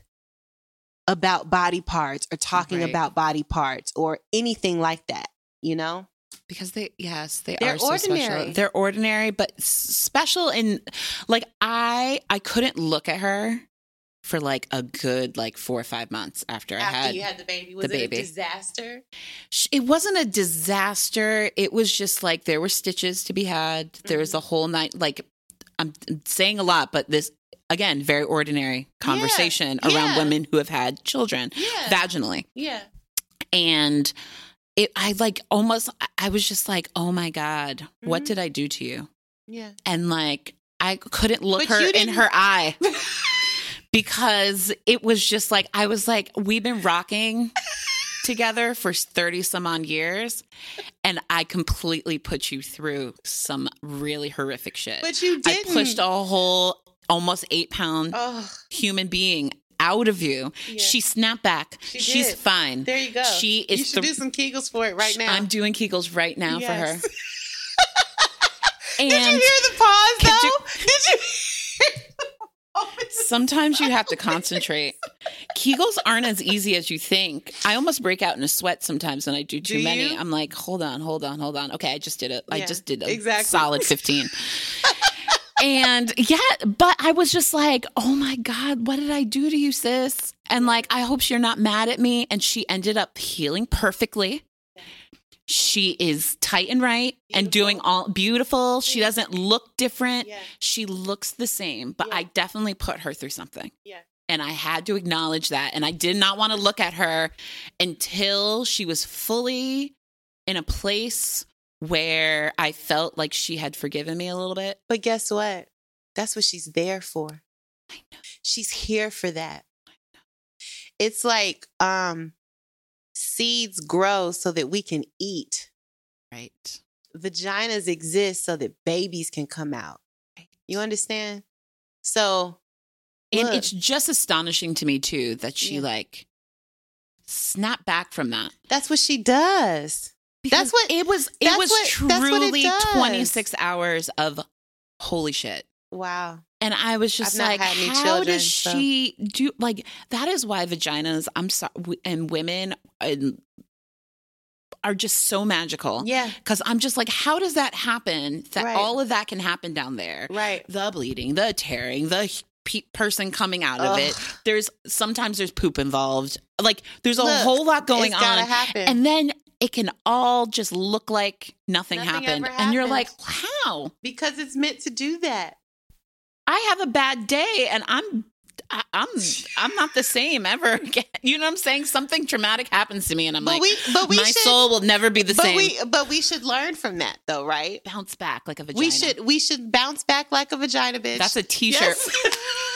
S1: about body parts or talking
S2: Right.
S1: about body parts or anything like that, you know?
S2: Because they, yes, they
S1: They're
S2: are so
S1: ordinary.
S2: special. They're ordinary, but special in like I, I couldn't look at her for like a good like four or five months after, I had.
S1: had the baby, was
S2: the
S1: it
S2: baby.
S1: a disaster?
S2: it wasn't a disaster. It was just like there were stitches to be had. There was a whole night. Like I'm saying a lot, but this again, very ordinary conversation around
S1: yeah.
S2: women who have had children
S1: Yeah.
S2: vaginally.
S1: yeah.
S2: and it i like almost i was just like oh my god what
S1: Mhm.
S2: did i do to you
S1: Yeah.
S2: and like i couldn't look
S1: But
S2: her in her eye because it was just like i was like we've been rocking together for 30 some on years and i completely put you through some really horrific shit
S1: But you didn't.
S2: pushed a whole almost eight pound
S1: Oh,
S2: human being out of you
S1: Yeah.
S2: she snapped back
S1: She
S2: she's
S1: did.
S2: fine
S1: there you go.
S2: She is
S1: You should
S2: the-
S1: do some Kegels for it right now.
S2: I'm doing Kegels right now
S1: Yes.
S2: for her.
S1: Did you hear the pause
S2: Could you-
S1: though? Did you? Hear the pause?
S2: sometimes you have to concentrate. Kegels aren't as easy as you think. I almost break out in a sweat sometimes when I do too
S1: Do
S2: many. I'm like, hold on, hold on, hold on. Okay, I just did it. I just did a
S1: exactly.
S2: solid 15. and yeah, but I was just like, oh my God, what did I do to you, sis? And like, I hope you're not mad at me. And she ended up healing perfectly. She is tight and right and doing all beautiful. She
S1: Yeah.
S2: doesn't look different.
S1: Yeah.
S2: She looks the same, but
S1: Yeah.
S2: I definitely put her through something.
S1: Yeah.
S2: And I had to acknowledge that. And I did not want to look at her until she was fully in a place where I felt like she had forgiven me a little bit.
S1: But guess what? That's what she's there for.
S2: I know.
S1: She's here for that. It's like um seeds grow so that we can eat.
S2: Right.
S1: Vaginas exist so that babies can come out. You understand? So
S2: And
S1: look,
S2: it's just astonishing to me too that she
S1: Yeah.
S2: like snapped back from that.
S1: that's what she does.
S2: Because
S1: what-
S2: it was. It
S1: that's
S2: was
S1: what- that's
S2: truly twenty six hours of holy shit.
S1: Wow.
S2: And I was just
S1: I've
S2: like, how
S1: children,
S2: does
S1: so-
S2: she do? Like that is why vaginas. I'm sorry, and women and are just so magical.
S1: Yeah.
S2: Because I'm just like, how does that happen? That
S1: Right.
S2: all of that can happen down there.
S1: Right.
S2: The bleeding, the tearing, the pe- person coming out of it. There's sometimes there's poop involved. Like there's a
S1: Look,
S2: whole lot going
S1: it's
S2: on.
S1: happen.
S2: And then it can all just look like nothing,
S1: Nothing
S2: happened. And you're like, how?
S1: because it's meant to do that.
S2: I have a bad day and I'm I, I'm I'm not the same ever again. You know what I'm saying? Something traumatic happens to me and I'm
S1: but
S2: like
S1: we but we
S2: my
S1: should
S2: soul will never be the
S1: but
S2: same.
S1: we but we should learn from that though, right?
S2: bounce back like a vagina.
S1: We should we should bounce back like a vagina bitch.
S2: That's a t-shirt.
S1: Yes.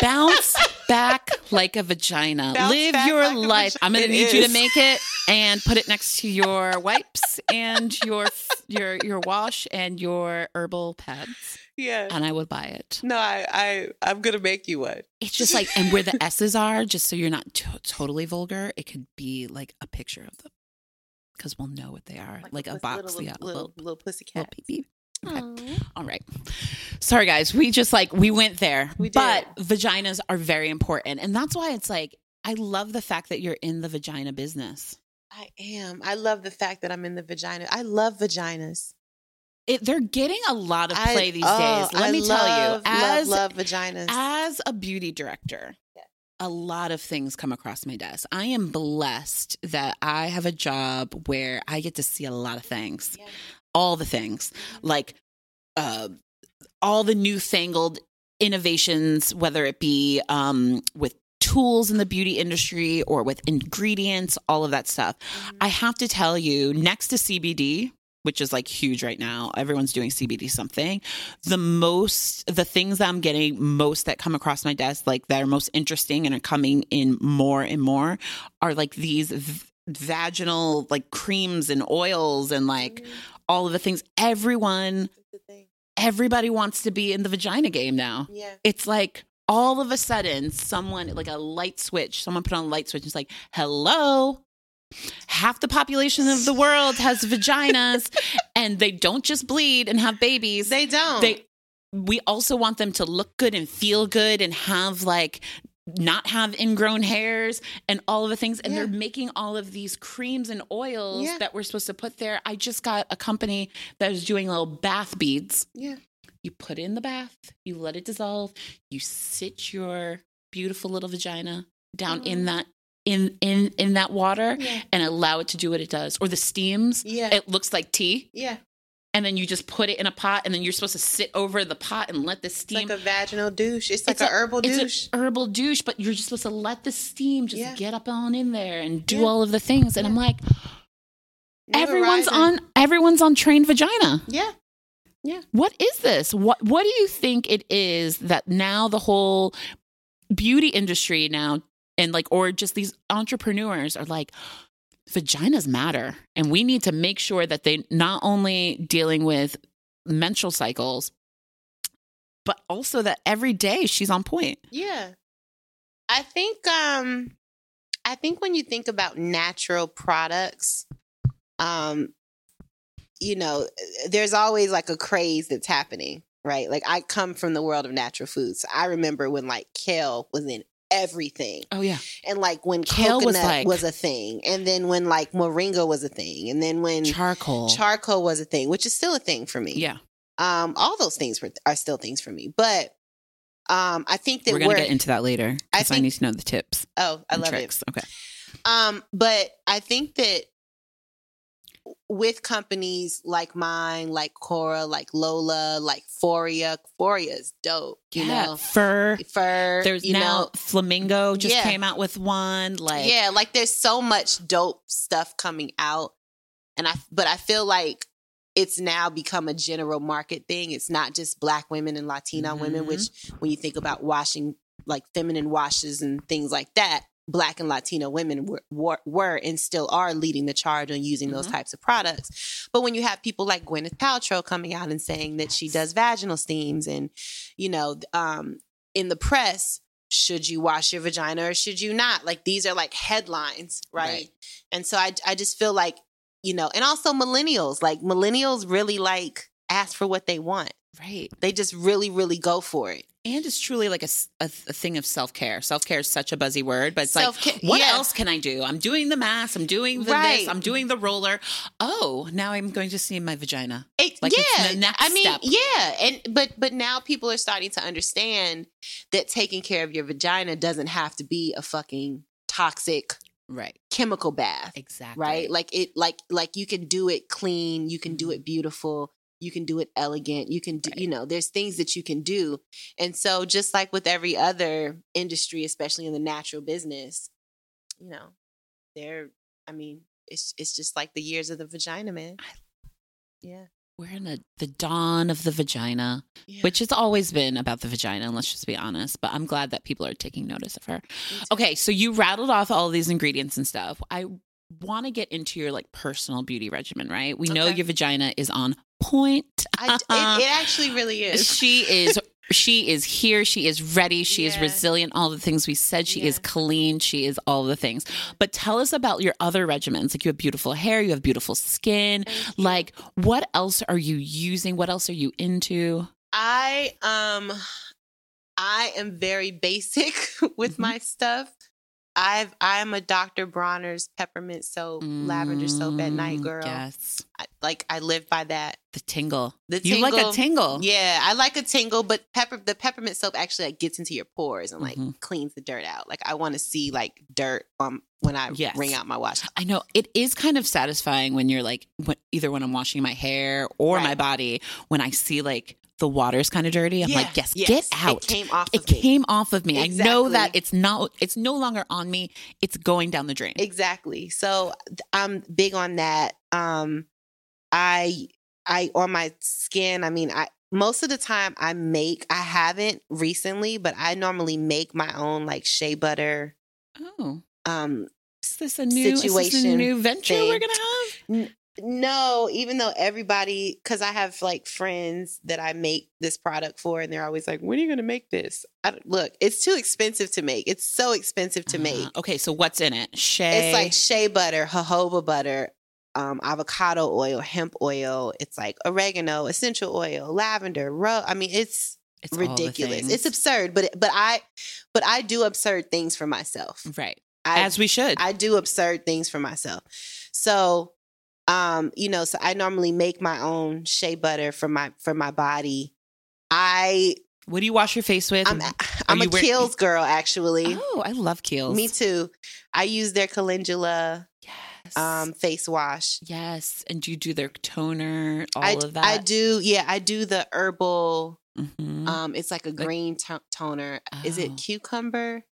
S2: Bounce back like a vagina.
S1: Bounce
S2: Live your
S1: like
S2: life.
S1: vagi-
S2: I'm going to need you to make it and put it next to your wipes and your your your wash and your herbal pads,
S1: Yeah.
S2: and I would buy it.
S1: No, I, I I'm gonna make you one.
S2: It's just like, and where the S's are, just so you're not to- totally vulgar, it could be like a picture of them because we'll know what they are, like, a
S1: puss-
S2: box,
S1: little,
S2: yeah, a
S1: little,
S2: little,
S1: little, pussy
S2: little
S1: cat.
S2: pee Okay. All right. Sorry, guys. We just like, we went there.
S1: We did.
S2: But vaginas are very important. And that's why it's like, I love the fact that you're in the vagina business.
S1: I am. I love the fact that I'm in the vagina. I love vaginas.
S2: It, they're getting a lot of
S1: I-
S2: play these
S1: oh,
S2: days. Let
S1: I
S2: me tell you,
S1: love,
S2: as
S1: love, love vaginas.
S2: as a beauty director,
S1: Yeah.
S2: a lot of things come across my desk. I am blessed that I have a job where I get to see a lot of things,
S1: Yeah.
S2: All the things, like uh, all the newfangled innovations, whether it be um, with tools in the beauty industry or with ingredients, all of that stuff.
S1: Mhm.
S2: I have to tell you, next to CBD, which is like huge right now, everyone's doing CBD something. The most, the things that I'm getting most that come across my desk, like that are most interesting and are coming in more and more, are like these v- vaginal like creams and oils and like
S1: Mhm.
S2: All of the things. Everyone,
S1: thing.
S2: everybody wants to be in the vagina game now.
S1: Yeah.
S2: It's like all of a sudden, someone like a light switch, someone put on a light switch. And it's like, hello. Half the population of the world has vaginas and they don't just bleed and have babies.
S1: They don't.
S2: They we also want them to look good and feel good and have like not have ingrown hairs and all of the things and
S1: Yeah.
S2: they're making all of these creams and oils
S1: Yeah.
S2: that we're supposed to put there. I just got a company that is doing little bath beads
S1: yeah.
S2: you put it in the bath, you let it dissolve, you sit your beautiful little vagina down in
S1: Mhm.
S2: that in in in that water
S1: Yeah.
S2: and allow it to do what it does. Or the steams,
S1: Yeah.
S2: it looks like tea,
S1: yeah.
S2: And then you just put it in a pot, and then you're supposed to sit over the pot and let the steam It's
S1: like a vaginal douche. It's like
S2: It's
S1: a,
S2: a-
S1: herbal
S2: it's
S1: douche.
S2: a herbal douche, but you're just supposed to let the steam just
S1: Yeah.
S2: get up on in there and do
S1: Yeah.
S2: all of the things. And I'm like,
S1: Never
S2: everyone's
S1: rising.
S2: on everyone's on trained vagina.
S1: Yeah yeah.
S2: What is this? What what do you think it is that now the whole beauty industry now and like or just these entrepreneurs are like vaginas matter and we need to make sure that they not only dealing with menstrual cycles but also that every day she's on point.
S1: Yeah. I think um I think when you think about natural products, um, you know, there's always like a craze that's happening, right? Like I come from the world of natural foods. I remember when like kale was in everything.
S2: Oh yeah.
S1: And like when
S2: Kale
S1: coconut was,
S2: like-
S1: a thing. And then when like moringa was a thing. And then when
S2: Charcoal.
S1: charcoal was a thing, which is still a thing for me.
S2: yeah.
S1: Um, all those things were are still things for me. But um I think that
S2: We're
S1: we're,
S2: going to get into that later
S1: I
S2: think, I, need to know the tips
S1: Oh, I love it.
S2: Okay.
S1: Um, but I think that with companies like mine, like Cora, like Lola, like Foria, Foria is dope. You
S2: yeah.
S1: know,
S2: Fur.
S1: fur.
S2: There's
S1: you
S2: now
S1: know,
S2: Flamingo just
S1: Yeah.
S2: came out with one like
S1: yeah, like there's so much dope stuff coming out, and I but I feel like it's now become a general market thing. It's not just Black women and Latina women,
S2: Mhm.
S1: which when you think about washing like feminine washes and things like that, Black and Latino women were, were, were and still are leading the charge on using those
S2: Mhm.
S1: types of products. But when you have people like Gwyneth Paltrow coming out and saying that she does vaginal steams and, you know, um, in the press, should you wash your vagina or should you not? Like these are like headlines, right?
S2: Right.
S1: And so I, I just feel like, you know, and also millennials, like millennials really like ask for what they want.
S2: Right.
S1: They just really, really go for it.
S2: And it's truly like a a thing of self care. Self care is such a buzzy word, but it's
S1: Self-care-
S2: like, what
S1: yeah.
S2: else can I do? I'm doing the mass, I'm doing the
S1: Right.
S2: this. I'm doing the roller. Oh, now I'm going to see my vagina.
S1: It,
S2: Like,
S1: yeah,
S2: it's the next
S1: I mean,
S2: step.
S1: yeah, and but but now people are starting to understand that taking care of your vagina doesn't have to be a fucking toxic
S2: Right.
S1: chemical bath,
S2: Exactly.
S1: right? Like it, like like you can do it clean, you can do mm-hmm. it beautiful, you can do it elegant, you can do, you know, there's things that you can do, and so just like with every other industry, especially in the natural business, you know, there, I mean, it's it's just like the years of the vagina, man. Yeah.
S2: we're in the, the dawn of the vagina,
S1: Yeah.
S2: which has always been about the vagina. Let's just be honest. But I'm glad that people are taking notice of her. Okay, so you rattled off all these ingredients and stuff. I want to get into your like personal beauty regimen, right? We know your vagina is on point.
S1: I, it, it actually really is.
S2: she is she is here. She is ready. She is resilient. All the things we said. She is clean. She is all the things. But tell us about your other regimens. Like you have beautiful hair. You have beautiful skin. Like what else are you using? What else are you into?
S1: I um I am very basic with
S2: Mhm.
S1: my stuff. I've I'm a Dr. Bronner's peppermint soap, lavender soap at night
S2: Mm,
S1: girl.
S2: yes
S1: I, like I live by that.
S2: the tingle
S1: The
S2: you like a
S1: tingle-
S2: tingle
S1: Yeah, I like a tingle, but pepper the peppermint soap actually like gets into your pores and like
S2: Mhm.
S1: cleans the dirt out. Like I want to see like dirt um when I
S2: Yes.
S1: wring out my wash.
S2: I know it is kind of satisfying when you're like, when, either when I'm washing my hair or my body, when I see like the water's kind of dirty. I'm like, yes, get out.
S1: It came off
S2: It
S1: of me.
S2: came off of me. I know that it's not. It's no longer on me. It's going down the drain.
S1: Exactly. So I'm big on that. Um I I on my skin, I mean, I most of the time I make I haven't recently, but I normally make my own like shea butter
S2: oh,
S1: um
S2: is this a new Is this a
S1: Situation
S2: new venture we're gonna have?
S1: No, even though everybody cuz I have like friends that I make this product for and they're always like, "When are you going to make this?" I, don't- look, it's too expensive to make. It's so expensive to make.
S2: Uh, okay, so what's in it? Shea.
S1: It's like shea butter, jojoba butter, um, avocado oil, hemp oil. It's like oregano, essential oil, lavender, ro- I mean, it's,
S2: It's
S1: ridiculous. It's absurd, but but I but I do absurd things for myself.
S2: right
S1: I,
S2: as we should.
S1: I do absurd things for myself. So, um, you know, so I normally make my own shea butter for my for my body. I
S2: what do you wash your face with?
S1: I'm I'm a
S2: wear-
S1: Kiehl's girl actually.
S2: oh, I love Kiehl's.
S1: Me too. I use their calendula
S2: Yes.
S1: um face wash.
S2: yes, and do you do their toner? All
S1: I,
S2: of that.
S1: I do, yeah, I do the herbal.
S2: Mhm.
S1: Um, it's like a
S2: Like-
S1: green to- toner. Is
S2: Oh.
S1: it cucumber?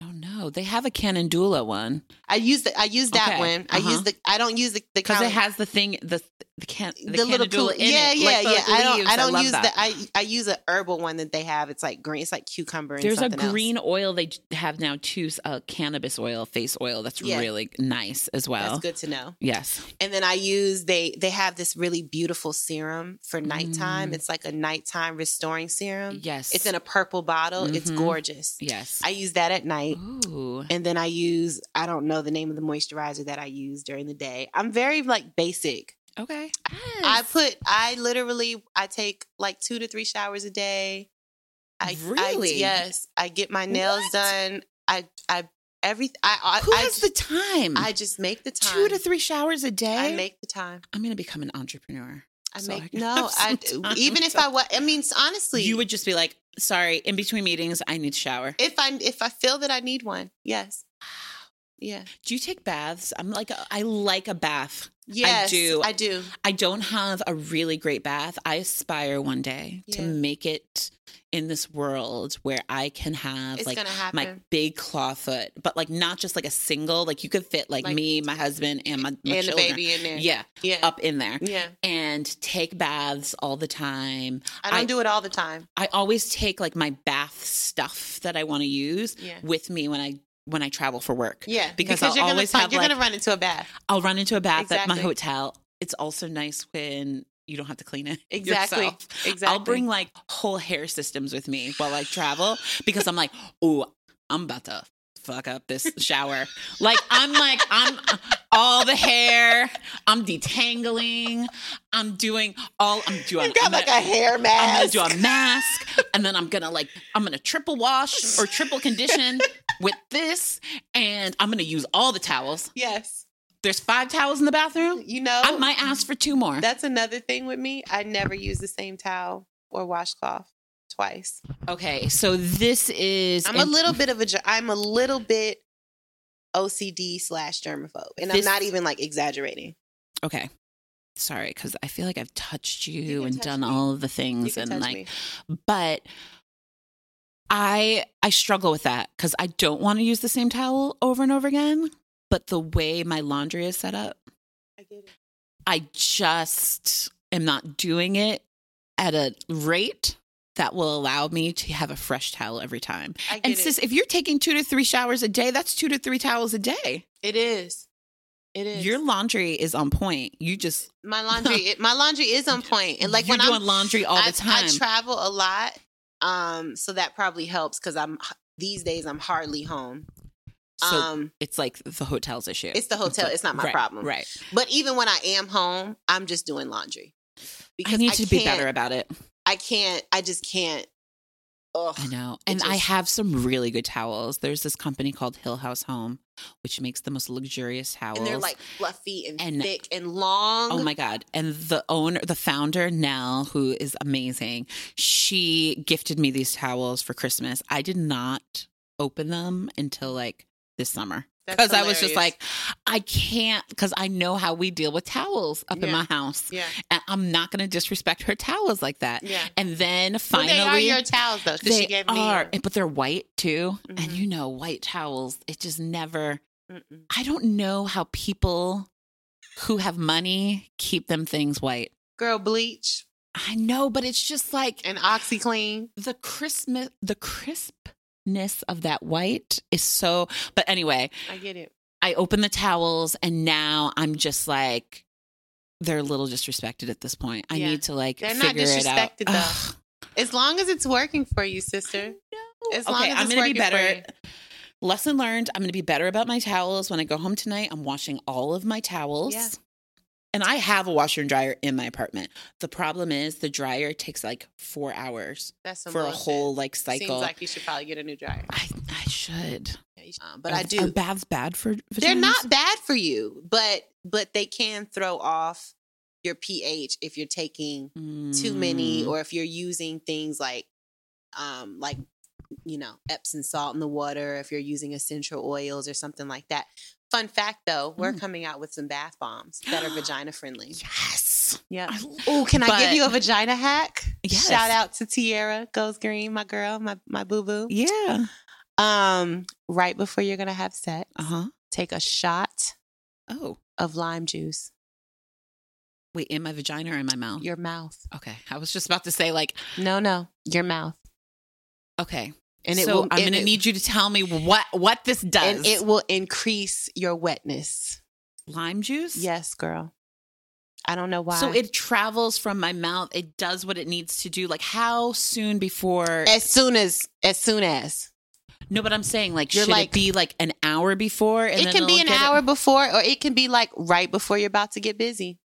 S2: Don't know. They have a Calendula one
S1: I use the I use that
S2: Okay,
S1: one. I
S2: uh-huh.
S1: use the I don't use the the
S2: because it has the thing the the can the,
S1: the little cool,
S2: in
S1: yeah
S2: it.
S1: yeah
S2: like
S1: yeah. I don't. I don't
S2: love
S1: use
S2: that.
S1: the I I use a herbal one that they have. It's like green. It's like cucumber. And
S2: There's a
S1: something else.
S2: green oil they have now too, uh, cannabis oil, face oil. That's
S1: Yeah.
S2: really nice as well.
S1: That's good to know.
S2: Yes.
S1: And then I use they they have this really beautiful serum for nighttime.
S2: Mm.
S1: It's like a nighttime restoring serum.
S2: Yes.
S1: It's in a purple bottle. It's
S2: Mhm.
S1: gorgeous.
S2: yes.
S1: I use that at night.
S2: Ooh.
S1: And then I use, I don't know the name of the moisturizer that I use during the day. I'm very like basic.
S2: Okay.
S1: I put, I literally, I take like two to three showers a day. I,
S2: Really?
S1: I, yes. I get my nails
S2: What?
S1: done. I, I, every, I, I,
S2: Who
S1: I,
S2: has the time?
S1: I just make the time.
S2: Two to three showers a day.
S1: I make the time.
S2: I'm going to become an entrepreneur.
S1: I
S2: So
S1: make,
S2: can
S1: no, I, even if I was, I mean, honestly,
S2: You would just be like, sorry, in between meetings, I need to shower.
S1: if I, if I feel that I need one, yes. Yeah.
S2: Do you take baths? I'm like, a, I like a bath.
S1: Yes, I
S2: do.
S1: I do.
S2: I don't have a really great bath. I aspire one day to make it in this world where I can have
S1: It's
S2: like my big claw foot, but like not just like a single. Like you could fit like,
S1: Like-
S2: me, my husband, and my, my
S1: and the baby in there.
S2: Yeah,
S1: Yeah.
S2: up in there.
S1: Yeah.
S2: And take baths all the time.
S1: I don't
S2: I-
S1: do it all the time.
S2: I always take like my bath stuff that I want to use
S1: Yeah.
S2: with me when I when I travel for work.
S1: Yeah.
S2: Because I'll
S1: you're gonna
S2: always have,
S1: you're
S2: like-
S1: gonna run into a bath.
S2: I'll run into a bath at my hotel. It's also nice when you don't have to clean it.
S1: Exactly.
S2: yourself.
S1: Exactly.
S2: I'll bring like whole hair systems with me while I travel because I'm like, oh, I'm about to fuck up this shower. Like I'm like I'm all the hair. I'm detangling. I'm doing all. I'm doing.
S1: You've got
S2: I'm
S1: like
S2: gonna-
S1: a hair mask.
S2: I'm gonna do a mask, and then I'm gonna like I'm gonna triple wash or triple condition with this, and I'm gonna use all the towels.
S1: yes.
S2: There's five towels in the bathroom.
S1: You know,
S2: I might ask for two more.
S1: that's another thing with me. I never use the same towel or washcloth twice.
S2: Okay, so this is
S1: I'm a little bit of a. I'm a little bit OCD slash germaphobe, and
S2: This-
S1: I'm not even like exaggerating.
S2: okay. Sorry, because I feel like I've touched you,
S1: You
S2: and
S1: touch
S2: done
S1: me.
S2: all of the things, and like,
S1: me.
S2: but I I struggle with that because I don't want to use the same towel over and over again. But the way my laundry is set up,
S1: I get it.
S2: I just am not doing it at a rate that will allow me to have a fresh towel every time.
S1: I
S2: And
S1: it.
S2: sis, if you're taking two to three showers a day, that's two to three towels a day.
S1: it is. It is.
S2: Your laundry is on point. You just
S1: my laundry. it, my laundry is on point. and like
S2: you're
S1: when
S2: doing
S1: I'm
S2: laundry all
S1: I,
S2: the time.
S1: I travel a lot, um, so that probably helps because I'm these days I'm hardly home.
S2: so
S1: um,
S2: it's like the hotel's issue.
S1: it's the hotel. It's not my
S2: right,
S1: problem.
S2: Right.
S1: But even when I am home, I'm just doing laundry Because
S2: I need to be better about it.
S1: I can't. I just can't. Ugh.
S2: I know. And I have some really good towels. There's this company called Hill House Home, which makes the most luxurious towels.
S1: And they're like fluffy and,
S2: And-
S1: thick and oh long.
S2: Oh my God. And the owner, the founder, Nell, who is amazing, she gifted me these towels for Christmas. I did not open them until like this summer. Because I was just like, I can't, because I know how we deal with towels up in my house.
S1: Yeah,
S2: And I'm not going to disrespect her towels like that.
S1: yeah.
S2: And then
S1: Well,
S2: finally,
S1: they are your towels though.
S2: they
S1: she gave me.
S2: are, and- but they're white too. And
S1: Mhm.
S2: you know, white towels, it just never,
S1: Mm-mm.
S2: I don't know how people who have money keep them things white.
S1: Girl, bleach
S2: I know, but it's just like
S1: and OxiClean.
S2: the Christmas, the crispness of that white is so. But anyway,
S1: I get it.
S2: I open the towels and now I'm just like, they're a little disrespected at this point. I
S1: Yeah.
S2: need to like
S1: They're not
S2: figure it out.
S1: disrespected, though.
S2: Ugh.
S1: As long as it's working for you, sister. As long
S2: okay,
S1: as
S2: I'm
S1: it's
S2: gonna be
S1: working for
S2: better. Lesson learned. I'm going to be better about my towels. When I go home tonight, I'm washing all of my towels.
S1: Yeah.
S2: And I have a washer and dryer in my apartment. The problem is the dryer takes like four hours
S1: That's
S2: for a whole like cycle.
S1: Seems like you should probably get a new dryer.
S2: I, I should.
S1: Yeah, should. Um, but
S2: Are-
S1: I
S2: Are
S1: do.
S2: baths bad for
S1: They're not bad for you, but but they can throw off your pH if you're taking too many
S2: Mm.
S1: or if you're using things like um like you know epsom salt in the water if you're using essential oils or something like that fun fact though we're
S2: Mm.
S1: coming out with some bath bombs that are vagina friendly
S2: Yes.
S1: yeah oh can i give you a vagina hack
S2: Yes.
S1: shout out to tiara goes green my girl my, my boo-boo
S2: Yeah.
S1: um right before you're gonna have sex
S2: Uh huh.
S1: take a shot
S2: Oh,
S1: of lime juice
S2: wait, in my vagina or in my mouth?
S1: your mouth
S2: okay. I was just about to say, like,
S1: no no your mouth
S2: okay.
S1: And it
S2: so
S1: will
S2: I'm going to need you to tell me what what this does.
S1: and it will increase your wetness
S2: lime juice.
S1: Yes, girl. I don't know why.
S2: So it travels from my mouth. It does what it needs to do. Like how soon before?
S1: as soon as as soon as
S2: no, but I'm saying like
S1: You're
S2: should
S1: like-
S2: it be like an hour before? And
S1: it can be an
S2: get it-
S1: hour before, or it can be like right before you're about to get busy.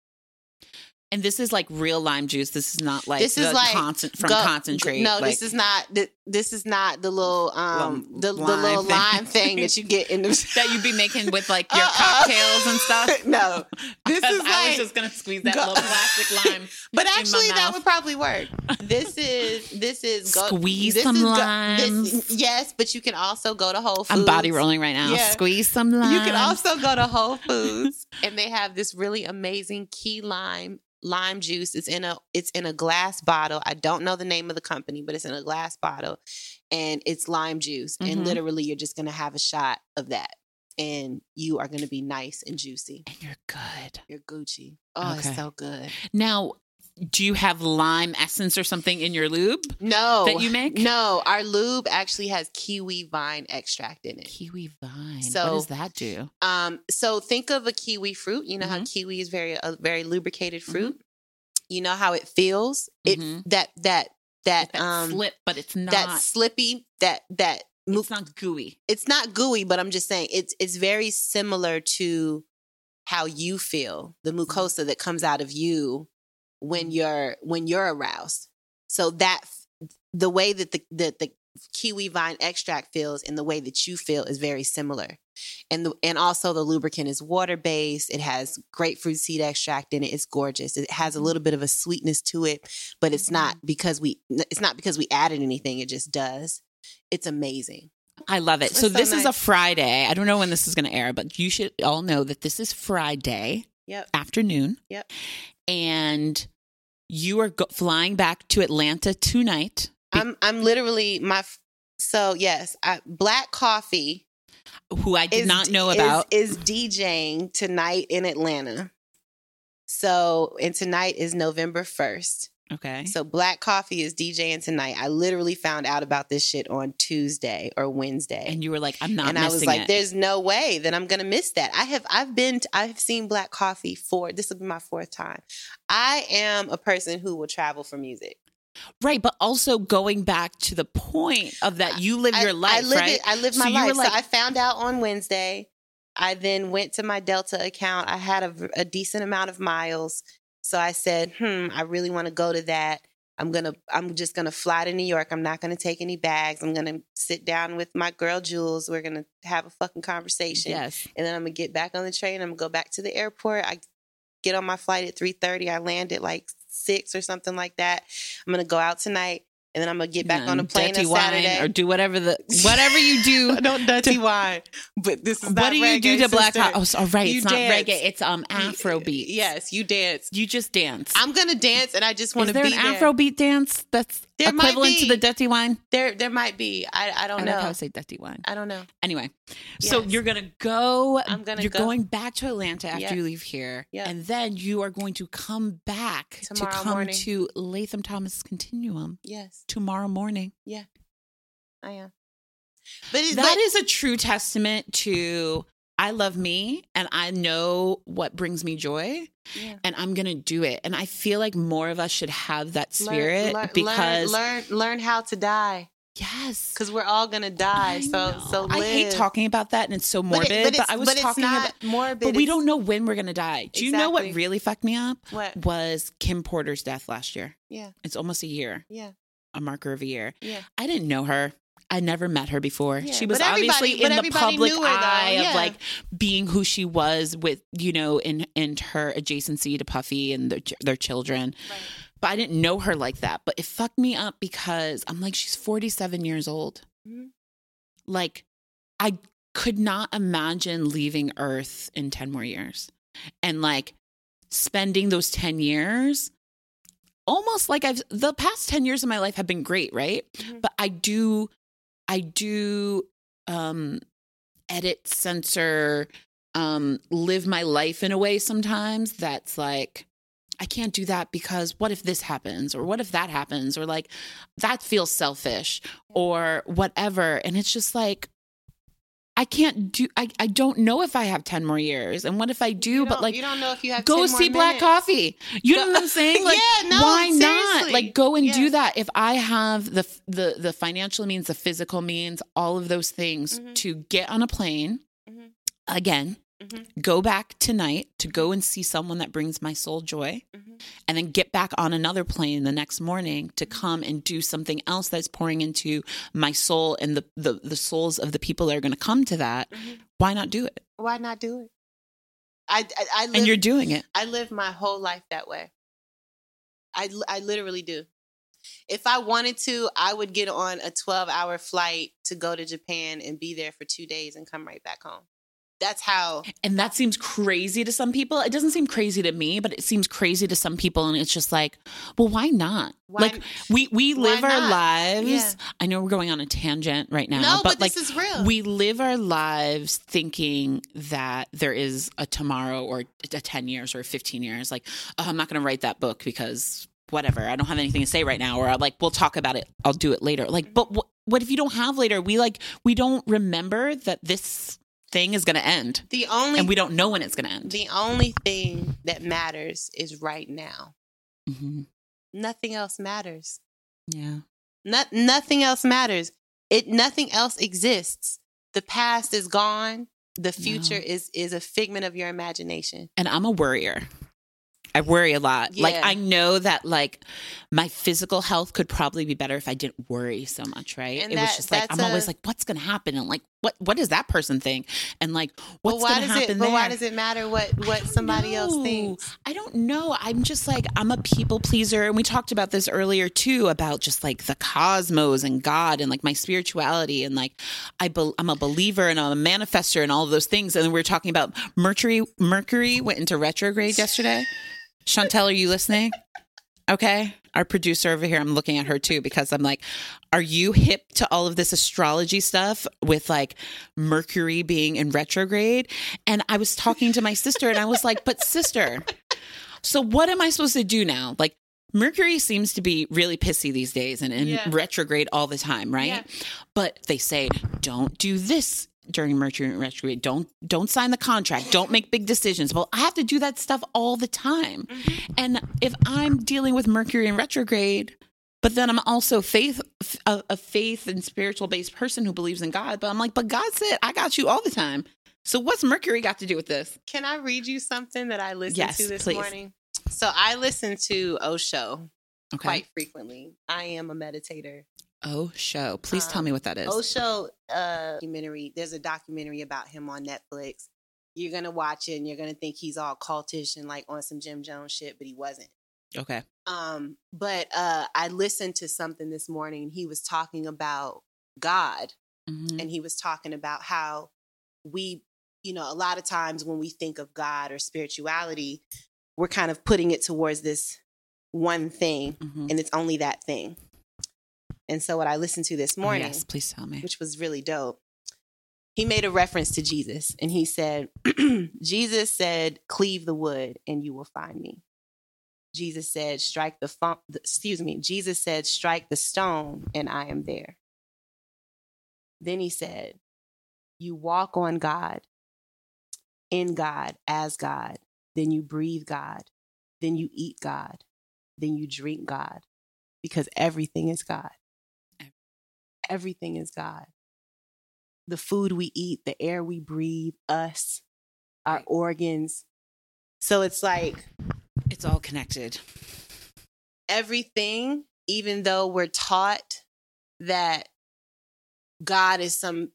S2: And this is like real lime juice. This is not like
S1: This is
S2: the
S1: like
S2: concent- from
S1: Go-
S2: concentrate.
S1: No,
S2: like,
S1: this is not. This is not the little um
S2: Lum-
S1: the, the
S2: lime
S1: little
S2: thing.
S1: lime thing that you get in the
S2: that you'd be making with like your
S1: Uh-uh.
S2: cocktails and stuff.
S1: no, this is
S2: I was just gonna squeeze that
S1: Go-
S2: little plastic lime.
S1: but actually, that would probably work. This is this is go,
S2: Squeeze
S1: this
S2: some
S1: is this- yes, but you can also go to Whole Foods.
S2: I'm body rolling right now.
S1: Yeah.
S2: Squeeze some lime.
S1: You can also go to Whole Foods and they have this really amazing key lime lime juice. It's in a it's in a glass bottle. I don't know the name of the company, but it's in a glass bottle and it's lime juice.
S2: Mhm.
S1: And literally you're just gonna have a shot of that. And you are gonna be nice and juicy.
S2: and you're good.
S1: You're Gucci. Oh,
S2: Okay.
S1: it's so good.
S2: Now, do you have lime essence or something in your lube
S1: No.
S2: that you make?
S1: No, our lube actually has kiwi vine extract in it.
S2: Kiwi vine.
S1: So what
S2: does that do?
S1: Um, so think of a kiwi fruit. You know how
S2: Mhm.
S1: kiwi is very a very lubricated fruit. You know how it feels. It
S2: Mhm.
S1: that that that,
S2: That
S1: um
S2: slip, but it's not.
S1: that slippy that that mu-
S2: it's not gooey.
S1: it's not gooey, but I'm just saying it's it's very similar to how you feel, the mucosa that comes out of you when you're when you're aroused. So that the way that the the, the kiwi vine extract feels and the way that you feel is very similar. And the, and also the lubricant is water based. It has grapefruit seed extract in it. It's gorgeous. It has a mm-hmm. little bit of a sweetness to it, but it's not mm-hmm. because we it's not because we added anything. It just does. It's amazing.
S2: I love it.
S1: It's
S2: So
S1: so
S2: this is a. Friday. I don't know when this is going to air, but you should all know that this is Friday
S1: Yep.
S2: afternoon.
S1: Yep.
S2: And you are go- flying back to Atlanta tonight. Be-
S1: I'm I'm literally my f- so yes, I, Black Coffee
S2: who I did
S1: is
S2: not know
S1: is-
S2: about.
S1: is, DJing tonight in Atlanta. So, and tonight is November 1st.
S2: Okay.
S1: So, Black Coffee is DJing tonight. I literally found out about this shit on Tuesday or Wednesday.
S2: and you were like, I'm not
S1: and I was like,
S2: it.
S1: "There's no way that I'm gonna miss that." I have, I've been, to, I've seen Black Coffee for this will be my fourth time. I am a person who will travel for music.
S2: Right, but also going back to the point of that you live your life,
S1: I live
S2: right?
S1: it. I live my
S2: were
S1: life.
S2: like-
S1: so I found out on Wednesday. I then went to my Delta account. I had a, a decent amount of miles, so I said, "Hmm, I really want to go to that." I'm gonna. I'm just gonna fly to New York. I'm not gonna take any bags. I'm gonna sit down with my girl Jules. We're gonna have a fucking conversation,
S2: yes.
S1: and then I'm gonna get back on the train. I'm gonna go back to the airport. I get on my flight at 3:30. I land at like six or something like that. I'm gonna go out tonight, and then I'm gonna get back on a plane on Saturday.
S2: or do whatever the whatever you do.
S1: don't dirty wine. But this is
S2: what do you do to black?
S1: sister.
S2: Co- oh, so, right.
S1: You
S2: it's not reggae. It's um Afrobeat.
S1: Yes, you dance.
S2: You just dance.
S1: I'm gonna dance, and I just want
S2: Is
S1: to
S2: there
S1: be
S2: an
S1: there.
S2: Afrobeat dance that's
S1: There
S2: equivalent to the dirty wine?
S1: There, there might be. I, I
S2: I
S1: don't
S2: don't
S1: know.
S2: know how to say dirty wine.
S1: I don't know.
S2: Anyway, so you're gonna go.
S1: I'm gonna
S2: You're
S1: go.
S2: going back to Atlanta after
S1: Yeah.
S2: you leave here,
S1: Yeah.
S2: and then you are going to come back
S1: Tomorrow
S2: to come
S1: morning.
S2: to Latham Thomas Continuum
S1: Yes,
S2: tomorrow morning.
S1: Yeah, I am. But
S2: That is a true testament to I love me and I know what brings me joy
S1: yeah.
S2: and I'm going to do it. And I feel like more of us should have that spirit
S1: learn,
S2: because
S1: learn, learn, learn how to die
S2: yes.
S1: because we're all gonna die.
S2: I
S1: so,
S2: know.
S1: so
S2: I hate talking about that and it's so
S1: But
S2: morbid,
S1: it-
S2: but,
S1: it's-
S2: I was
S1: but
S2: talking about
S1: morbid.
S2: but we don't know when we're going to die. Do you know what really fucked me up?
S1: What?
S2: Was Kim Porter's death last year.
S1: Yeah,
S2: It's almost a year,
S1: yeah,
S2: a marker of a year.
S1: yeah.
S2: I didn't know her. I never met her before.
S1: Yeah,
S2: she was obviously in the public eye
S1: Yeah.
S2: of like being who she was with, you know, in in her adjacency to Puffy and their, their children.
S1: Right.
S2: But I didn't know her like that. But it fucked me up because I'm like, she's 47 years old.
S1: Mhm.
S2: Like, I could not imagine leaving Earth in 10 more years and like spending those 10 years almost like I've the past 10 years of my life have been great, right?
S1: Mhm.
S2: But I do I do um edit, censor, um live my life in a way sometimes that's like I can't do that because what if this happens or what if that happens? or like that feels selfish or whatever. And it's just like I can't do I, I don't know if I have 10 more years and what if I do but like
S1: you don't know if you have
S2: go
S1: 10 more
S2: see Black
S1: minutes.
S2: Coffee. You know what I'm saying? Like,
S1: Yeah, no,
S2: why not? Like, go and do that. If I have the the the financial means, the physical means, all of those things
S1: Mhm.
S2: to get on a plane
S1: mm-hmm.
S2: again,
S1: Mhm.
S2: go back tonight to go and see someone that brings my soul joy,
S1: Mhm.
S2: and then get back on another plane the next morning to come and do something else that's pouring into my soul and the the, the souls of the people that are going to come to that.
S1: Mhm.
S2: Why not do it?
S1: Why not do it? I, I, I live,
S2: And you're doing it.
S1: I live my whole life that way. I, I literally do. If I wanted to, I would get on a 12 hour flight to go to Japan and be there for two days and come right back home. That's how.
S2: And that seems crazy to some people. It doesn't seem crazy to me, but it seems crazy to some people. And it's just like, well, why not?
S1: Why-
S2: like we we live our lives.
S1: Yeah.
S2: I know we're going on a tangent right now,
S1: no, but,
S2: like
S1: this is real.
S2: we live our lives thinking that there is a tomorrow or a 10 years or 15 years. Like, oh, I'm not going to write that book because whatever, I don't have anything to say right now. Or uh, like, we'll talk about it. I'll do it later. Like, but what, what if you don't have later? We like, we don't remember that this thing is going to end
S1: the only
S2: and we don't know when it's going to end.
S1: the only thing that matters is right now.
S2: Mm-hmm.
S1: Nothing else matters.
S2: Yeah.
S1: Not, nothing else matters. It nothing else exists. The past is gone. The future
S2: No.
S1: is is a figment of your imagination.
S2: And I'm a worrier. I worry a lot. Like I know that like my physical health could probably be better if I didn't worry so much, right?
S1: And
S2: it was just like I'm always like, what's gonna happen? And like what what does that person think? And like what's gonna
S1: does
S2: happen
S1: it?
S2: there?
S1: But why does it matter what what somebody else thinks?
S2: I don't know. I'm just like I'm a people pleaser, and we talked about this earlier too about just like the cosmos and God and like my spirituality and like I be- I'm a believer and I'm a manifester and all of those things. And we were talking about Mercury. Mercury went into retrograde yesterday. Shantel, are you listening? Okay. Our producer over here, I'm looking at her too because I'm like, are you hip to all of this astrology stuff with like Mercury being in retrograde? And I was talking to my sister and I was like, but sister, So what am I supposed to do now? Like Mercury seems to be really pissy these days and in
S1: Yeah.
S2: retrograde all the time, right?
S1: Yeah.
S2: But they say don't do this during Mercury and retrograde. Don't don't sign the contract. Don't make big decisions. Well, I have to do that stuff all the time.
S1: Mm-hmm.
S2: And if I'm dealing with Mercury in retrograde, but then I'm also faith a, a faith and spiritual based person who believes in God, but I'm like, but God said I got you all the time. So what's Mercury got to do with this?
S1: Can I read you something that I listened
S2: Yes,
S1: to this
S2: please.
S1: morning? So I listen to Osho
S2: Okay.
S1: quite frequently. I am a meditator.
S2: Oh, show. Please tell
S1: Um,
S2: me what that is.
S1: Osho uh, documentary. There's a documentary about him on Netflix. You're gonna watch it and you're gonna think he's all cultish and like on some Jim Jones shit, but he wasn't.
S2: Okay.
S1: Um, but uh, I listened to something this morning. He was talking about God,
S2: Mhm.
S1: and he was talking about how we, you know, a lot of times when we think of God or spirituality, we're kind of putting it towards this one thing,
S2: Mhm.
S1: and it's only that thing. And so, what I listened to this
S2: Oh,
S1: morning,
S2: yes, please tell me.
S1: which was really dope. He made a reference to Jesus and he said, Jesus said, cleave the wood and you will find me. Jesus said, strike the, fun- the excuse me, Jesus said, strike the stone and I am there. Then he said, you walk on God, in God, as God, then you breathe God, then you eat God, then you drink God, because everything is God everything is God. The food we eat, the air we breathe, us, our
S2: Right.
S1: organs. So it's like
S2: It's all connected.
S1: everything, even though we're taught that God is some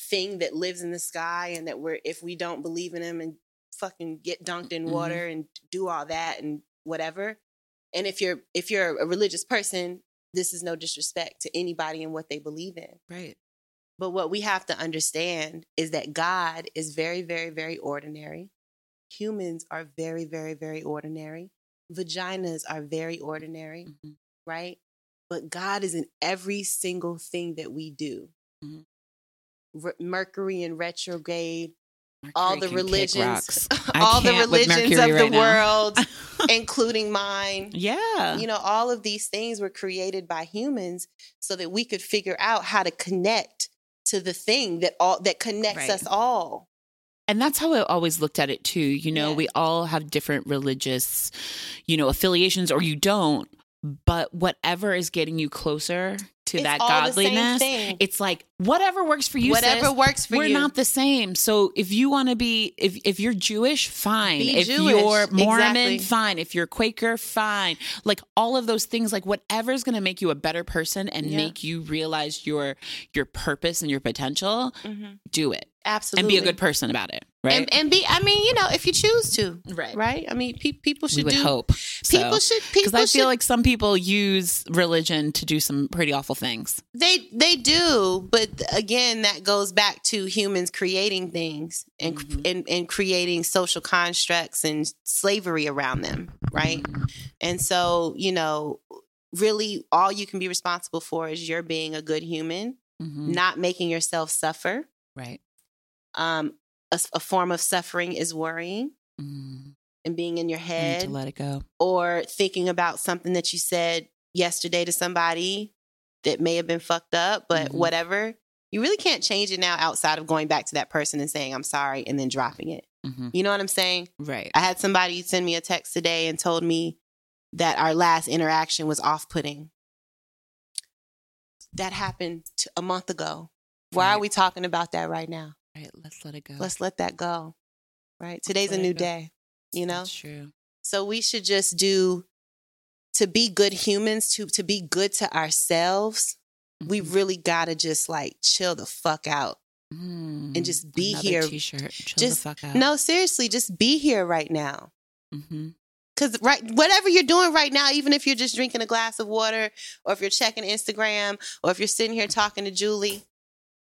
S1: thing that lives in the sky and that we're, if we don't believe in him and fucking get dunked in
S2: Mhm.
S1: water and do all that and whatever. And if you're, if you're a religious person, this is no disrespect to anybody and what they believe in.
S2: Right.
S1: But what we have to understand is that God is very, very, very ordinary. Humans are very, very, very ordinary. Vaginas are very ordinary,
S2: Mhm.
S1: right? But God is in every single thing that we do.
S2: Mhm.
S1: Re- Mercury in retrograde, all the religions, all the religions of the
S2: right now.
S1: world, including mine
S2: yeah.
S1: you know all of these things were created by humans so that we could figure out how to connect to the thing that all that connects
S2: Right.
S1: us all
S2: And that's how I always looked at it too. You know,
S1: Yeah.
S2: we all have different religious, you know, affiliations or you don't, but whatever is getting you closer to
S1: It's
S2: that
S1: all the same
S2: godliness, it's like whatever works for you.
S1: whatever
S2: sis.
S1: works for you.
S2: we're not the same. So if you want to be, if if you're Jewish, fine.
S1: Be
S2: if
S1: Jewish.
S2: you're Mormon,
S1: Exactly.
S2: fine. If you're Quaker, fine. Like all of those things, like whatever's going to make you a better person and
S1: Yeah.
S2: make you realize your your purpose and your potential,
S1: Mhm.
S2: do it
S1: absolutely
S2: and be a good person about it. Right.
S1: and, and be i mean you know if you choose to
S2: right.
S1: right i mean pe- people
S2: We
S1: should
S2: would
S1: do
S2: hope.
S1: people should
S2: Because
S1: people
S2: I
S1: should
S2: feel like some people use religion to do some pretty awful things.
S1: they they do but again that goes back to humans creating things and
S2: Mhm.
S1: and, and creating social constructs and slavery around them right
S2: Mhm.
S1: And so, you know, really all you can be responsible for is you're being a good human,
S2: Mhm.
S1: not making yourself suffer.
S2: Right.
S1: Um, a, a form of suffering is worrying
S2: Mhm.
S1: and being in your
S2: I need to
S1: head
S2: let it go.
S1: or thinking about something that you said yesterday to somebody that may have been fucked up, but
S2: Mhm.
S1: whatever. You really can't change it now outside of going back to that person and saying, I'm sorry, and then dropping it.
S2: Mhm.
S1: You know what I'm saying?
S2: Right.
S1: I had somebody send me a text today and told me that our last interaction was off putting. That happened a month ago. Why are we talking about that right now?
S2: Right. Let's let it go.
S1: Let's let that go. Right? Today's a
S2: let
S1: new day, you know?
S2: That's true.
S1: So we should just do to be good humans, to to be good to ourselves. We
S2: Mhm.
S1: really got to just like chill the fuck out.
S2: Mm.
S1: just be here.
S2: T-shirt. Chill
S1: Just-
S2: the fuck out.
S1: No, seriously, just be here right now.
S2: hmm
S1: Cause right, whatever you're doing right now, even if you're just drinking a glass of water, or if you're checking Instagram, or if you're sitting here talking to Julee,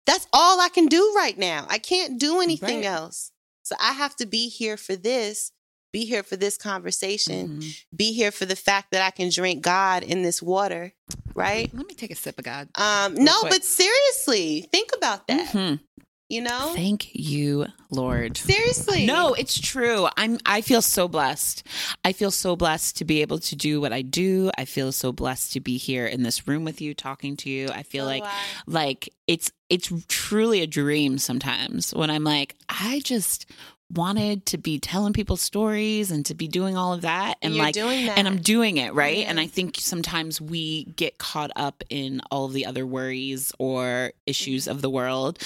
S1: that's all I can do right now. I can't do anything
S2: Right.
S1: else. So I have to be here for this, be here for this conversation,
S2: Mhm.
S1: be here for the fact that I can drink God in this water, right?
S2: Let me take a sip of God.
S1: Um, no,
S2: quick.
S1: but seriously, think about that.
S2: Mhm.
S1: You know?
S2: Thank you, Lord.
S1: Seriously.
S2: No, it's true. I'm I feel so blessed. I feel so blessed to be able to do what I do. I feel so blessed to be here in this room with you talking to you. I feel
S1: So
S2: like
S1: I.
S2: like it's it's truly a dream sometimes when I'm like I just wanted to be telling people stories and to be doing all of that and
S1: you're
S2: like
S1: doing that.
S2: and I'm doing it, right? And I think sometimes we get caught up in all of the other worries or issues
S1: Mm-hmm.
S2: of the world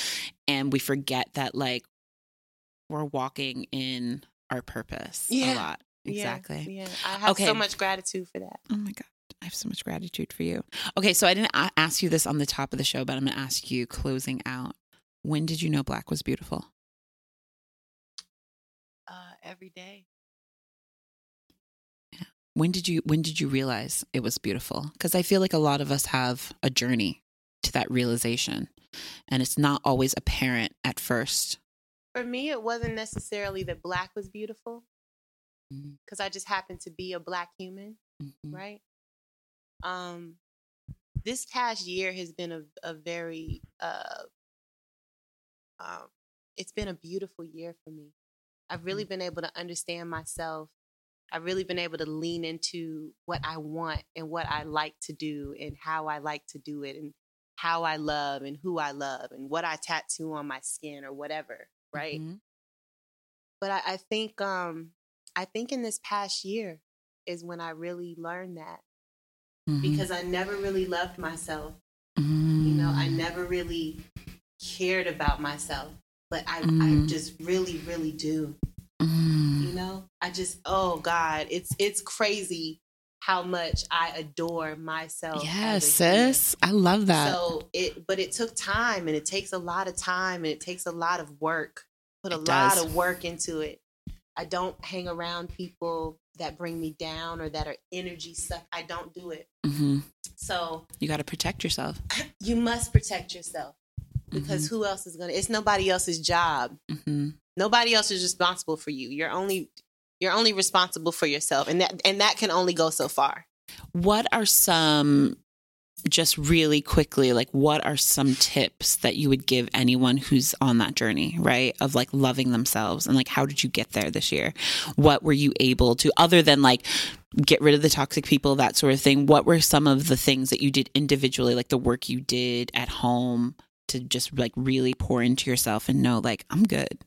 S2: and we forget that like we're walking in our purpose a lot. Exactly.
S1: Yeah. I have
S2: Okay.
S1: so much gratitude for that.
S2: Oh my god. I have so much gratitude for you. Okay, so I didn't ask you this on the top of the show, but I'm going to ask you closing out. When did you know black was beautiful?
S1: Every day.
S2: When did you when did you realize it was beautiful? Cuz I feel like a lot of us have a journey to that realization and it's not always apparent at first.
S1: For me, it wasn't necessarily that black was beautiful
S2: Mhm.
S1: because I just happened to be a black human,
S2: Mhm.
S1: right? Um, this past year has been a, a very, uh, um, it's been a beautiful year for me. I've really been able to understand myself. I've really been able to lean into what I want and what I like to do and how I like to do it and how I love and who I love and what I tattoo on my skin or whatever, right?
S2: Mhm.
S1: But I, I think um I think in this past year is when I really learned that
S2: Mhm.
S1: because I never really loved myself. You
S2: Mhm.
S1: know, I never really cared about myself. But I, I
S2: Mm.
S1: just really, really do.
S2: Mhm.
S1: You know? I just oh God, it's it's crazy how much I adore myself.
S2: Yes,
S1: as a human.
S2: sis. I love that.
S1: So it, but it took time, and it takes a lot of time, and it takes a lot of work. Put a
S2: It
S1: lot
S2: does.
S1: of work into it. I don't hang around people that bring me down or that are energy suck. I don't do it.
S2: hmm
S1: So
S2: You got to protect yourself.
S1: you must protect yourself because
S2: Mm-hmm.
S1: who else is gonna? It's nobody else's job.
S2: hmm
S1: Nobody else is responsible for you. You're only you're only responsible for yourself, and that and that can only go so far.
S2: What are some, just really quickly, like what are some tips that you would give anyone who's on that journey, right? Of like loving themselves and like how did you get there this year? What were you able to, other than like get rid of the toxic people, that sort of thing? What were some of the things that you did individually, like the work you did at home to just like really pour into yourself and know, like, I'm good?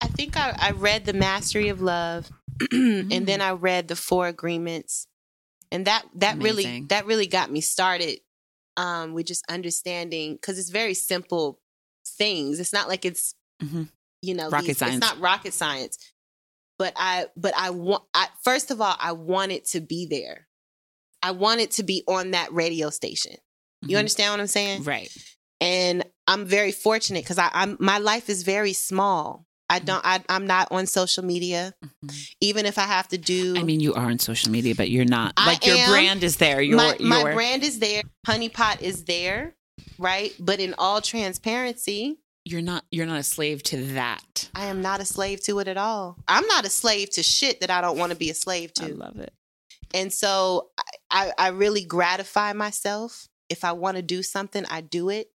S1: I think I, I read the Mastery of Love, and then I read the Four Agreements, and that that really that really got me started um, with just understanding because it's very simple things. It's not like it's
S2: Mhm.
S1: you know
S2: Rocket
S1: these-
S2: science.
S1: It's not rocket science, but I but I want I first of all I wanted to be there. I wanted to be on that radio station. You
S2: Mhm.
S1: understand what I'm saying?
S2: Right.
S1: And I'm very fortunate because I'm my life is very small. I
S2: Mm-hmm.
S1: don't. I, I'm not on social media.
S2: Mhm.
S1: Even if I have to do,
S2: I mean, you are on social media, but you're not.
S1: I
S2: Like your
S1: am.
S2: brand is there. Your
S1: my my brand is there. Honeypot is there, right? But in all transparency,
S2: you're not you're not a slave to that.
S1: I am not a slave to it at all. I'm not a slave to shit that I don't want to be a slave to.
S2: I love it.
S1: And so I, I, I really gratify myself. If I want to do something, I do it.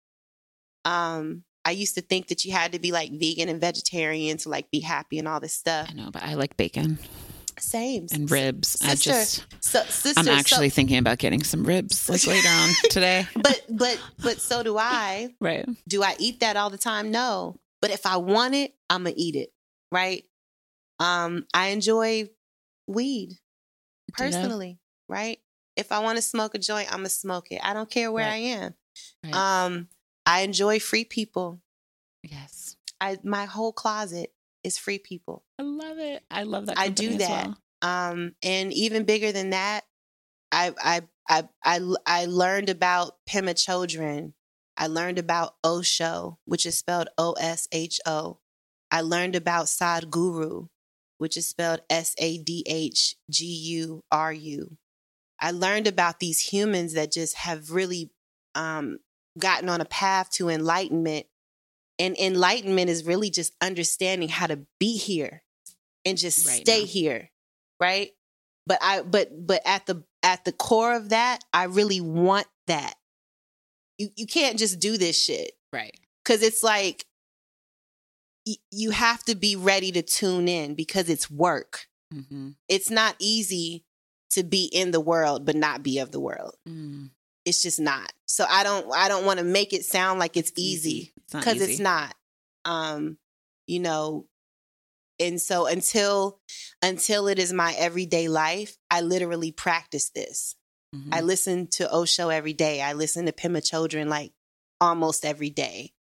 S1: Um, I used to think that you had to be like vegan and vegetarian to like be happy and all this stuff.
S2: I know, but I like bacon
S1: Same.
S2: and ribs. I just
S1: so, sister,
S2: I'm
S1: so-
S2: actually thinking about getting some ribs like later on today.
S1: but but but so do I.
S2: Right.
S1: Do I eat that all the time? No. But if I want it, I'm gonna eat it. Right. Um, I enjoy weed personally. Right. If I want to smoke a joint, I'm gonna smoke it. I don't care where
S2: Right.
S1: I am.
S2: Right.
S1: Um, I enjoy free people.
S2: yes.
S1: I my whole closet is free people.
S2: I love it. I love that.
S1: I do that.
S2: well.
S1: Um, and even bigger than that, I I I I I learned about Pema Chodron. I learned about Osho, which is spelled O S H O. I learned about Sadhguru, which is spelled S A D H G U R U. I learned about these humans that just have really um, gotten on a path to enlightenment. And enlightenment is really just understanding how to be here and just
S2: Right
S1: stay
S2: now.
S1: here, right? But I but but at the at the core of that, I really want that. You you can't just do this shit
S2: Right.
S1: because it's like y- you have to be ready to tune in because it's work.
S2: Mm-hmm.
S1: It's not easy to be in the world but not be of the world.
S2: Mm.
S1: It's just not. So I don't I don't want to make it sound like it's easy because
S2: easy.
S1: it's not. Um, you know, and so until until it is my everyday life, I literally practice this.
S2: Mhm.
S1: I listen to Osho every day. I listen to Pema Chodron like almost every day.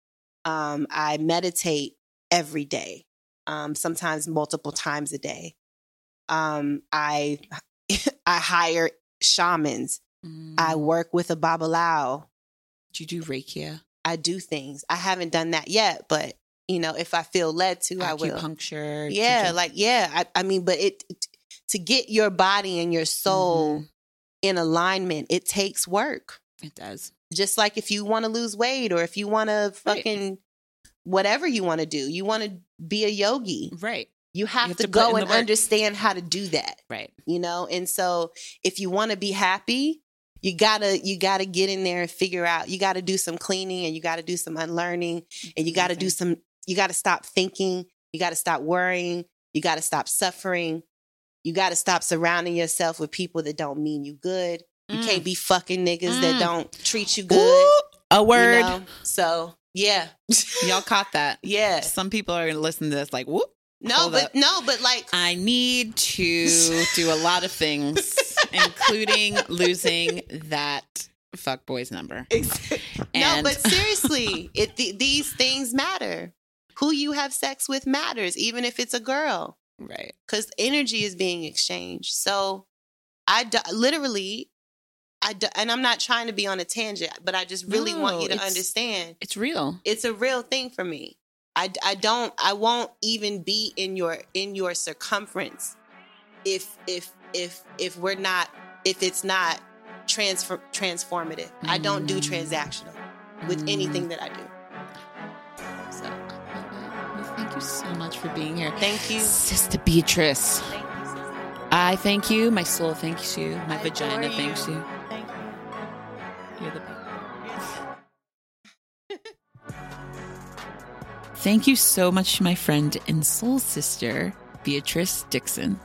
S1: Um, I meditate every day, um, sometimes multiple times a day. Um, I I hire shamans.
S2: Mm.
S1: I work with a babalao.
S2: Do you do Reiki?
S1: I do things. I haven't done that yet, but you know, if I feel led to, I will.
S2: Acupuncture.
S1: Yeah, like yeah. I, I mean, but it to get your body and your soul
S2: Mhm.
S1: in alignment, it takes work.
S2: it does.
S1: Just like if you want to lose weight or if you want to
S2: Right.
S1: fucking whatever you want to do, you want to be a yogi.
S2: Right.
S1: You have,
S2: have
S1: to,
S2: to
S1: go and understand how to do that,
S2: Right.
S1: you know? And so if you want to be happy, you gotta you gotta get in there and figure out you gotta do some cleaning and you gotta do some unlearning and you gotta do some you gotta stop thinking you gotta stop worrying you gotta stop suffering you gotta stop surrounding yourself with people that don't mean you good you
S2: Mm.
S1: can't be fucking niggas that
S2: Mm.
S1: don't treat you good
S2: Ooh, a
S1: you
S2: word.
S1: know? so yeah
S2: Y'all caught that.
S1: yeah
S2: Some people are gonna listen to this like, whoop.
S1: no
S2: Hold
S1: but
S2: up.
S1: no but like
S2: I need to do a lot of things, including losing that fuck boy's number.
S1: no but seriously it th- these things matter who you have sex with matters even if it's a girl
S2: Right.
S1: because energy is being exchanged. So I literally, I do, and I'm not trying to be on a tangent, but I just really want you to
S2: it's-
S1: understand
S2: It's real.
S1: it's a real thing for me. I, I don't I won't even be in your in your circumference if if if if we're not if it's not transfer transformative. I don't do
S2: Mm.
S1: transactional with
S2: Mm.
S1: anything that I do. So
S2: Well, thank you so much for being here.
S1: thank you.
S2: Sister Beatrice.
S1: Thank you. sister.
S2: I thank you. My soul thanks you. My
S1: I
S2: vagina
S1: adore
S2: thanks
S1: you.
S2: you.
S1: Thank you.
S2: You're the best. Thank you so much to my friend and soul sister, Beatrice Dixon.